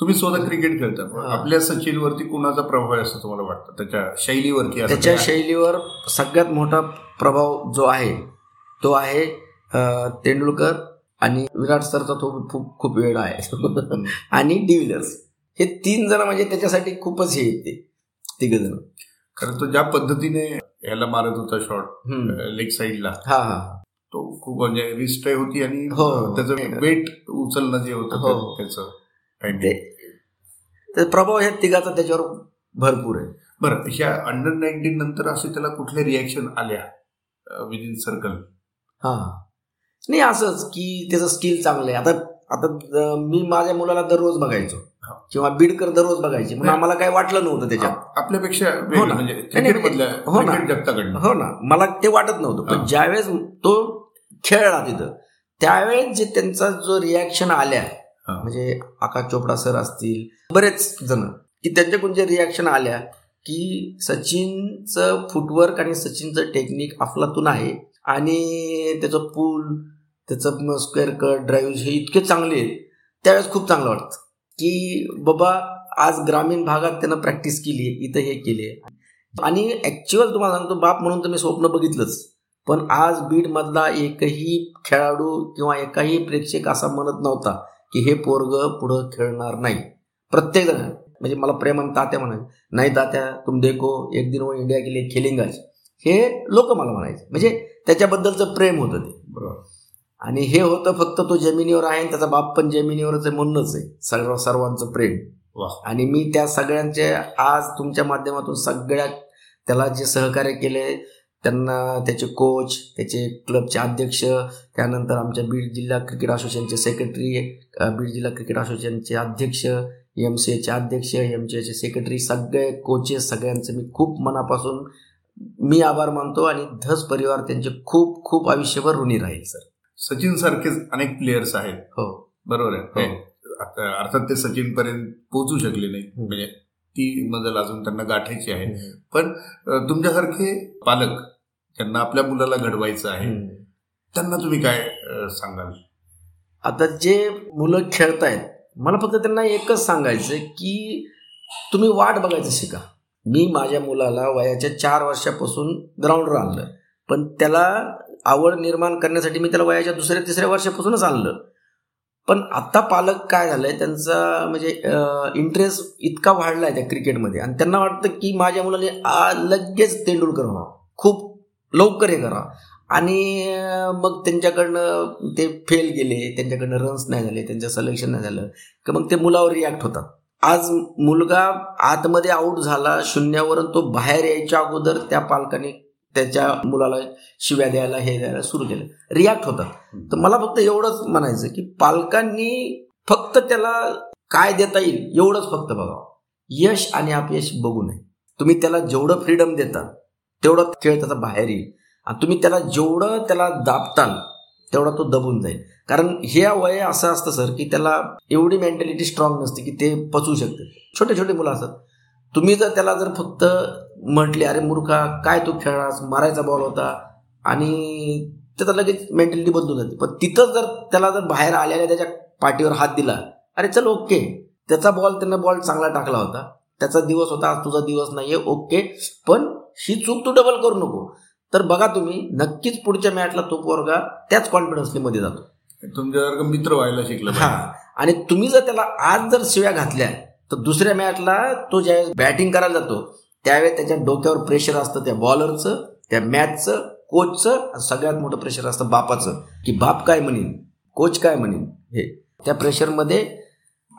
तुम्ही स्वतः क्रिकेट खेळता. आपल्या सचिनवरती कुणाचा प्रभाव आहे असं तुम्हाला वाटतं त्याच्या शैलीवरती त्याच्या? शैलीवर सगळ्यात मोठा प्रभाव जो आहे तो आहे तेंडुलकर आणि विराट सरचा तो खूप खूप वेळ आहे. आणि डिव्हिलर्स हे तीन जण म्हणजे त्याच्यासाठी खूपच हे आहेत ते तिघ जण कारण तो ज्या पद्धतीने ह्याला मारत होता शॉट लेग साईडला हा हा. तो खूप म्हणजे रिस्ट होती आणि हो. त्याचं वेट उचलणं जे होतं हो. त्याचं प्रभाव ह्या तिघाचा त्याच्यावर भरपूर आहे. बरं ह्या अंडर नाईन्टीन नंतर असे त्याला कुठल्या रिॲक्शन आल्या विदिन सर्कल हा. नाही असंच की त्याचं स्किल चांगलं आहे. आता आता मी माझ्या मुलाला दररोज बघायचो. किंवा बीडकर दररोज बघायचे म्हणून. आम्हाला काही वाटलं नव्हतं त्याच्यात आपल्यापेक्षा हो ना. म्हणजे हो ना. हो ना मला ते वाटत नव्हतं. पण ज्यावेळेस तो खेळला तिथं त्यावेळेस जे त्यांचा जो रिॲक्शन आल्या. म्हणजे आकाश चोपडा सर असतील बरेच जण की त्यांच्याकडून जे रिॲक्शन आल्या की सचिनचं फुटवर्क आणि सचिनचं टेक्निक अफलातून आहे आणि त्याचं पूल त्याचं स्क्वेअर कट ड्राईव्ह हे इतके चांगले आहेत त्यावेळेस खूप चांगलं वाटतं की बाबा आज ग्रामीण भागात त्यानं प्रॅक्टिस केली इथं हे केले आणि ऍक्च्युअल तुम्हाला सांगतो बाप म्हणून तर मी स्वप्न बघितलंच. पण आज बीडमधला एकही खेळाडू किंवा एकाही प्रेक्षक असा म्हणत नव्हता की हे पोरग पुढं खेळणार नाही. प्रत्येक जण म्हणजे मला प्रेमान तात्या म्हणायचे नाही तात्या तुम देखो एक दिन व इंडिया गेले खेलिंगाज हे लोक मला म्हणायचे. म्हणजे त्याच्याबद्दलचं प्रेम होतं ते. बरोबर. आणि हे होतं फक्त तो जमिनीवर आहे आणि त्याचा बाप पण जमिनीवरच आहे म्हणूनच आहे. सर्व सर्वांचं प्रेम. आणि मी त्या सगळ्यांचे आज तुमच्या माध्यमातून सगळ्या त्याला जे सहकार्य केले त्यांना त्याचे कोच त्याचे क्लबचे अध्यक्ष त्यानंतर आमच्या बीड जिल्हा क्रिकेट असोसिएशनचे सेक्रेटरी बीड जिल्हा क्रिकेट असोसिएशनचे अध्यक्ष एम सी एचे अध्यक्ष एम सी एचे सेक्रेटरी सगळे कोचेस सगळ्यांचे मी खूप मनापासून मी आभार मानतो आणि धस परिवार त्यांचे खूप खूप आयुष्यभर ऋणी राहील सर. सचिन सारखेच अनेक प्लेयर्स आहेत. हो. बरोबर आहे. हो. आता- अर्थात ते सचिन पर्यंत पोहोचू शकले नाही. म्हणजे ती मजल अजून त्यांना गाठायची आहे. अ, तुमच्यासारखे पालक ज्यांना आपल्या मुलाला घडवायचं आहे. त्यांना तुम्ही काय सांगाल? आता जे मुलं खेळतायत मला फक्त त्यांना एकच सांगायचं की तुम्ही वाट बघायचं शिका. मी माझ्या मुलाला वयाच्या चार वर्षापासून ग्राउंडवर आणलं पण त्याला आवड निर्माण करण्यासाठी मी त्याला वयाच्या दुसऱ्या तिसऱ्या वर्षापासूनच आणलं. पण आत्ता पालक काय झालंय त्यांचा म्हणजे इंटरेस्ट इतका वाढला आहे त्या क्रिकेटमध्ये. आणि त्यांना वाटतं की माझ्या मुलाने लगेच तेंडुलकर व्हा खूप लवकर हे करा आणि मग त्यांच्याकडनं ते फेल गेले त्यांच्याकडनं रन्स नाही झाले त्यांचं सलेक्शन नाही झालं की मग ते मुलावर रिॲक्ट होतात. आज मुलगा आतमध्ये आऊट झाला शून्यावरून तो बाहेर यायच्या अगोदर त्या पालकाने त्याच्या मुलाला शिव्या द्यायला हे द्यायला सुरू केलं. रिॲक्ट होतात तर मला फक्त एवढंच म्हणायचं की पालकांनी फक्त त्याला काय देता येईल एवढंच फक्त बघावं यश आणि अपयश बघू नये. तुम्ही त्याला जेवढं फ्रीडम देता तेवढं खेळ त्याचा बाहेर येईल. आणि तुम्ही त्याला जेवढं त्याला दाबताल तेवढा तो दबून जाईल. कारण हे वय असं असतं सर की त्याला एवढी मेंटॅलिटी स्ट्रॉंग नसते की ते पचवू शकते. छोटे छोटे मुलं असतात. तुम्ही जर त्याला जर फक्त म्हटले अरे मूर्खा काय तू खेळास मारायचा बॉल होता. आणि त्याचा लगेच मेंटॅलिटी बदलून जाते. पण तिथं जर त्याला जर बाहेर आल्याने त्याच्या पाठीवर हात दिला अरे चल ओके त्याचा बॉल त्यानं बॉल चांगला टाकला होता. त्याचा दिवस होता आज तुझा दिवस नाहीये ओके पण ही चूक तू डबल करू नको. तर बघा तुम्ही नक्कीच पुढच्या मॅचला तो पोरगा त्याच कॉन्फिडन्सली मध्ये जातो. तुमच्यासारखं मित्र व्हायला शिकलं हा. आणि तुम्ही जर त्याला आज जर शिव्या घातल्या तर दुसऱ्या मॅचला तो ज्यावेळेस बॅटिंग करायला जातो त्यावेळेस त्याच्या डोक्यावर प्रेशर असतं त्या बॉलरचं त्या मॅचचं कोचचं सगळ्यात मोठं प्रेशर असतं बापाचं. की बाप काय म्हणेन कोच काय म्हणेन हे. त्या प्रेशरमध्ये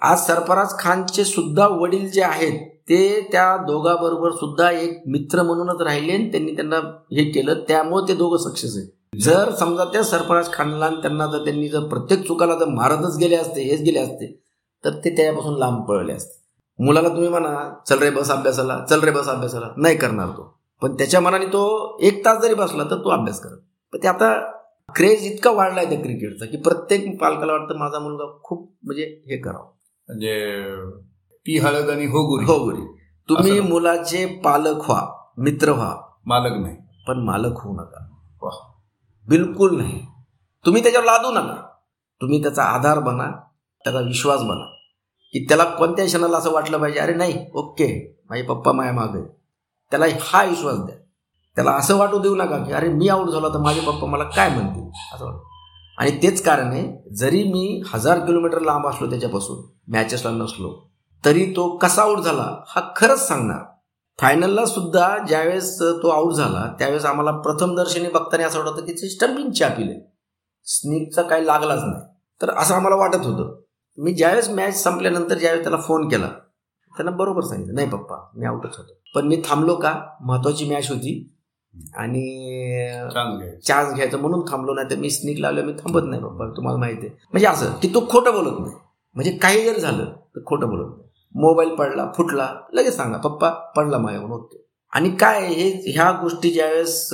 आज सरफराज खानचे सुद्धा वडील जे आहेत ते त्या दोघाबरोबर सुद्धा एक मित्र म्हणूनच राहिले आणि त्यांनी त्यांना हे केलं. त्यामुळे ते दोघं सक्सेस आहे जर समजा त्या सरफराज खानला आणि त्यांना जर त्यांनी जर प्रत्येक चुकाला जर मारतच गेले असते हेच गेले असते तर ते त्यापासून लांब पळले असते. मुलाला तुम्ही म्हणा चल रे बस अभ्यासाला चल रे बस अभ्यासाला. नाही करणार तो. पण त्याच्या मनाने तो एक तास जरी बसला तर तो अभ्यास करत. पण ते आता क्रेज इतका वाढलाय त्या क्रिकेटचा की प्रत्येक पालकाला वाटतं माझा मुलगा खूप म्हणजे हे करावं. म्हणजे पी हळद आणि हो गुरी हो गुरी तुम्ही. मुलाचे पालक व्हा मित्र व्हा. मालक नाही. पण मालक होऊ नका. वाह. बिलकुल नाही. तुम्ही त्याच्यावर लादू नका. तुम्ही त्याचा आधार बना त्याचा विश्वास बना. की त्याला कोणत्या क्षणाला असं वाटलं पाहिजे? अरे नाही ओके माझे पप्पा माया मागे. त्याला हा विश्वास द्या. त्याला असं वाटू देऊ नका की अरे मी आऊट झालो तर माझे पप्पा मला काय म्हणतील? असं वाटतं आणि तेच कारण आहे जरी मी हजार किलोमीटर लांब असलो त्याच्यापासून मॅचेसला नसलो तरी तो कसा आऊट झाला हा खरंच सांगणार. फायनलला सुद्धा ज्यावेळेस तो आऊट झाला त्यावेळेस आम्हाला प्रथम दर्शनी बघताना असं वाटत की ते स्टंपिंग चापिले स्निकचा काही लागलाच नाही. तर असं आम्हाला वाटत होतं. मी ज्यावेळेस मॅच संपल्यानंतर ज्यावेळेस त्याला फोन केला त्यानं बरोबर सांगितलं नाही पप्पा मी आऊटच होतो. पण मी थांबलो का? महत्वाची मॅच होती आणि चान्स घ्यायचा. म्हणून थांबलो नाही तर मी स्निक लावलं मी थांबत नाही पप्पा तुम्हाला माहिती आहे. म्हणजे असं की तो खोटं बोलत नाही. म्हणजे काही जर झालं तर खोटं बोलत नाही. मोबाईल पडला फुटला लगेच सांगा पप्पा पडला माझ्याकडून ओके आणि काय हे ह्या गोष्टी ज्यावेळेस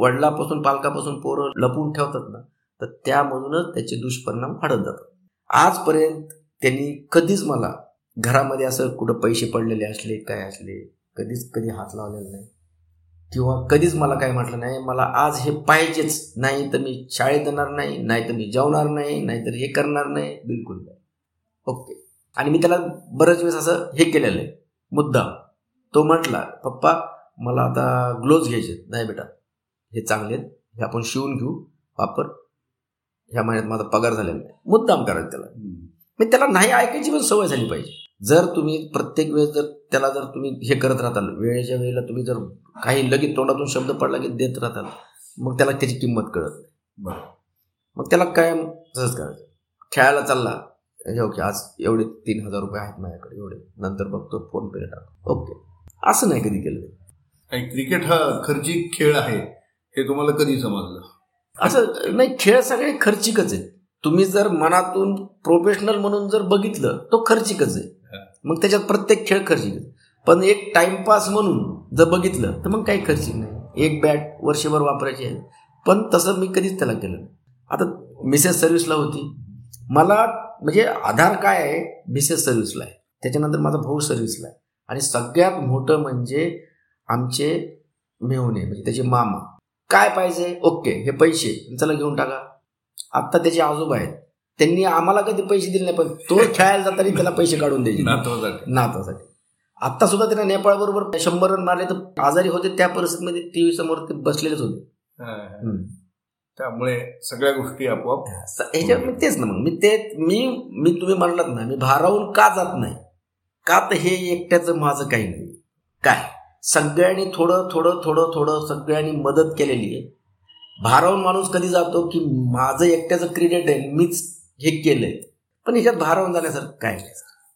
वडिलापासून पालकापासून पोरं लपवून ठेवतात ना तर त्यामधूनच त्याचे दुष्परिणाम वाढत जातात. आजपर्यंत त्यांनी कधीच मला घरामध्ये असं कुठं पैसे पडलेले असले काय असले कधीच कधी हात लावलेला नाही. किंवा कधीच मला काय म्हटलं नाही मला आज हे पाहिजेच नाही तर मी शाळेत येणार नाही नाही तर मी जेवणार नाही नाहीतर हे करणार नाही बिलकुल नाही. ओके. आणि मी त्याला बरेच वेळेस असं हे केलेलं आहे. मुद्दा तो म्हटला पप्पा मला आता ग्लोव्ज घ्यायचे नाही बेटा हे चांगले आहेत. हे आपण शिवून घेऊ. वापर. ह्या महिन्यात माझा पगार झालेला नाही. मुद्दाम करायचं त्याला. मग त्याला नाही ऐकायची पण सवय झाली पाहिजे. जर तुम्ही प्रत्येक वेळेस जर त्याला जर तुम्ही हे करत राहताल वेळेच्या वेळेला तुम्ही जर काही लगेच तोंडातून शब्द पडला की देत राहताल मग त्याला त्याची किंमत कळत नाही. बरं. मग त्याला काय तसंच करायचं. खेळायला चालला हे ओके आज एवढे तीन हजार रुपये आहेत माझ्याकडे एवढे. नंतर बघतो फोन पे टाक. ओके. असं नाही कधी केलं. क्रिकेट हा खर्चिक खेळ आहे हे तुम्हाला कधी समजलं? असं नाही खेळ सगळे खर्चिकच आहेत. तुम्ही जर मनातून प्रोफेशनल म्हणून जर बघितलं तो खर्चिकच आहे. मग त्याच्यात प्रत्येक खेळ खर्चिक. पण एक टाइमपास म्हणून जर बघितलं तर मग काही खर्चिक नाही. एक बॅट वर्षभर वापरायची आहे. पण तसं मी कधीच त्याला केलं नाही. आता मिसेस सर्व्हिसला होती. मला म्हणजे आधार काय आहे? मिसेस सर्व्हिसला आहे. त्याच्यानंतर माझा भाऊ सर्व्हिसला आहे. आणि सगळ्यात मोठं म्हणजे आमचे मेहुणे म्हणजे त्याचे मामा. काय पाहिजे? ओके हे पैसे चला घेऊन टाका. आत्ता त्याचे आजोबा आहेत. त्यांनी आम्हाला कधी पैसे दिले नाही पण तो खेळायला जाताना त्याला पैसे काढून द्यायचे नातवासाठी. नातासाठी आत्ता सुद्धा त्याने नेपाळ बरोबर शंभर रन मारले तर आजारी होते त्या परिस्थितीमध्ये टीव्ही समोर ते बसलेलेच होते. त्यामुळे सगळ्या गोष्टी आपोआप ह्याच्यावर मी तेच ना मग मी ते मी मी तुम्ही म्हणलात ना मी भारावून का जात नाही? का तर हे एकट्याचं माझं काही नाही. काय? सगळ्यांनी थोडं थोडं थोडं थोडं सगळ्यांनी मदत केलेली आहे. भारावून माणूस कधी जातो की माझं एकट्याचं क्रेडिट आहे मीच हे केलंय. पण ह्याच्यात भारावून जाण्यासारखं काय नाही.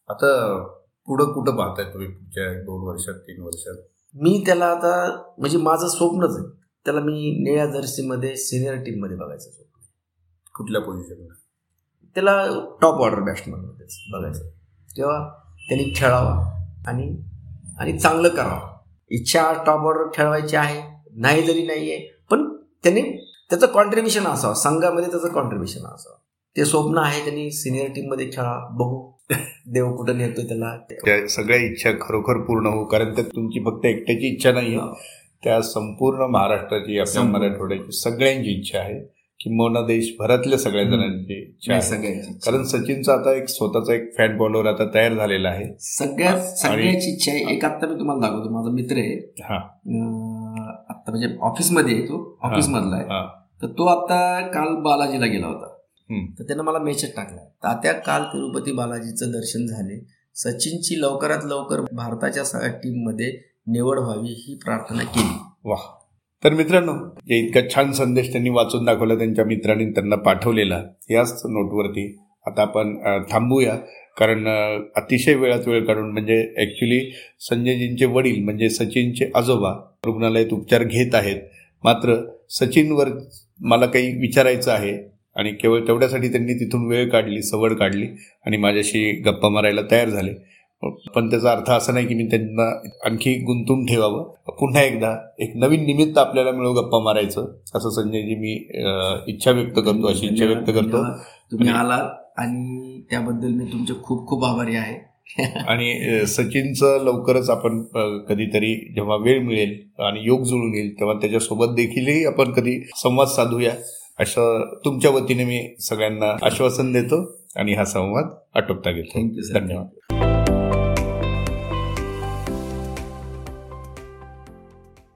आता पुढं कुठं पाहताय तुम्ही? पुढच्या दोन वर्षात तीन वर्षात? मी त्याला आता म्हणजे माझं स्वप्नच आहे. त्याला मी निळ्या जर्सीमध्ये सिनियर टीममध्ये बघायचं स्वप्न. कुठल्या पोझिशनला त्याला टॉप ऑर्डर बॅट्समनमध्येच बघायचं तेव्हा त्यांनी खेळावा आणि आणि चांगलं करावं. इच्छा टॉप ऑर्डर खेळवायची आहे नाही जरी नाही आहे पण त्यांनी त्याचं कॉन्ट्रीब्युशन असावं संघामध्ये त्याचं कॉन्ट्रीब्युशन असावं. ते स्वप्न आहे त्यांनी सिनियर टीममध्ये खेळा बघू. देव कुठं नेतोय त्याला. त्या सगळ्या इच्छा खरोखर पूर्ण हो कारण त्यात तुमची फक्त एकट्याची इच्छा नाही त्या संपूर्ण महाराष्ट्राची आपल्या. मराठवाड्याची सगळ्यांची इच्छा आहे. किंबहुना देशभरातल्या सगळ्या जणांची कारण सचिनचा आता एक स्वतःचा एक फॅन फॉलोअर आता तयार झालेला आहे. सगळ्यात सगळ्याची इच्छा आहे एक आत्ता मी तुम्हाला दाखवतो. माझा मित्र आहे. आत्ता म्हणजे ऑफिसमध्ये तो. ऑफिस मधला आहे. तर तो आता काल बालाजीला गेला होता. तर त्यानं मला मेसेज टाकला. तात्या काल तिरुपती बालाजीचं दर्शन झाले. सचिनची लवकरात लवकर भारताच्या सगळ्या टीममध्ये निवड व्हावी ही प्रार्थना केली. वा तर मित्रांनो जे इतका छान संदेश त्यांनी वाचून दाखवला त्यांच्या मित्रांनी त्यांना पाठवलेला. याच नोटवरती आता आपण थांबूया. कारण अतिशय वेळात वेळ काढून म्हणजे ॲक्च्युली संजयजींचे वडील म्हणजे सचिनचे आजोबा रुग्णालयात उपचार घेत आहेत. मात्र सचिनवर मला काही विचारायचं आहे आणि केवळ तेवढ्यासाठी त्यांनी तिथून वेळ काढली सवड काढली आणि माझ्याशी गप्पा मारायला तयार झाले. पण त्याचा अर्थ असा नाही की मी त्यांना आणखी गुंतून ठेवावं. पुन्हा एकदा एक नवीन निमित्त आपल्याला मिळो गप्पा मारायचं असं संजयजी मी इच्छा व्यक्त करतो अशी इच्छा व्यक्त करतो. तुम्ही आलात आणि त्याबद्दल मी तुमचे खूप खूप आभारी आहे. <laughs> आणि सचिनचं लवकरच आपण कधीतरी जेव्हा वेळ मिळेल आणि योग जुळून येईल तेव्हा त्याच्यासोबत देखीलही आपण कधी संवाद साधूया असं तुमच्या वतीने मी सगळ्यांना आश्वासन देतो आणि हा संवाद आटोपता घेतो. धन्यवाद.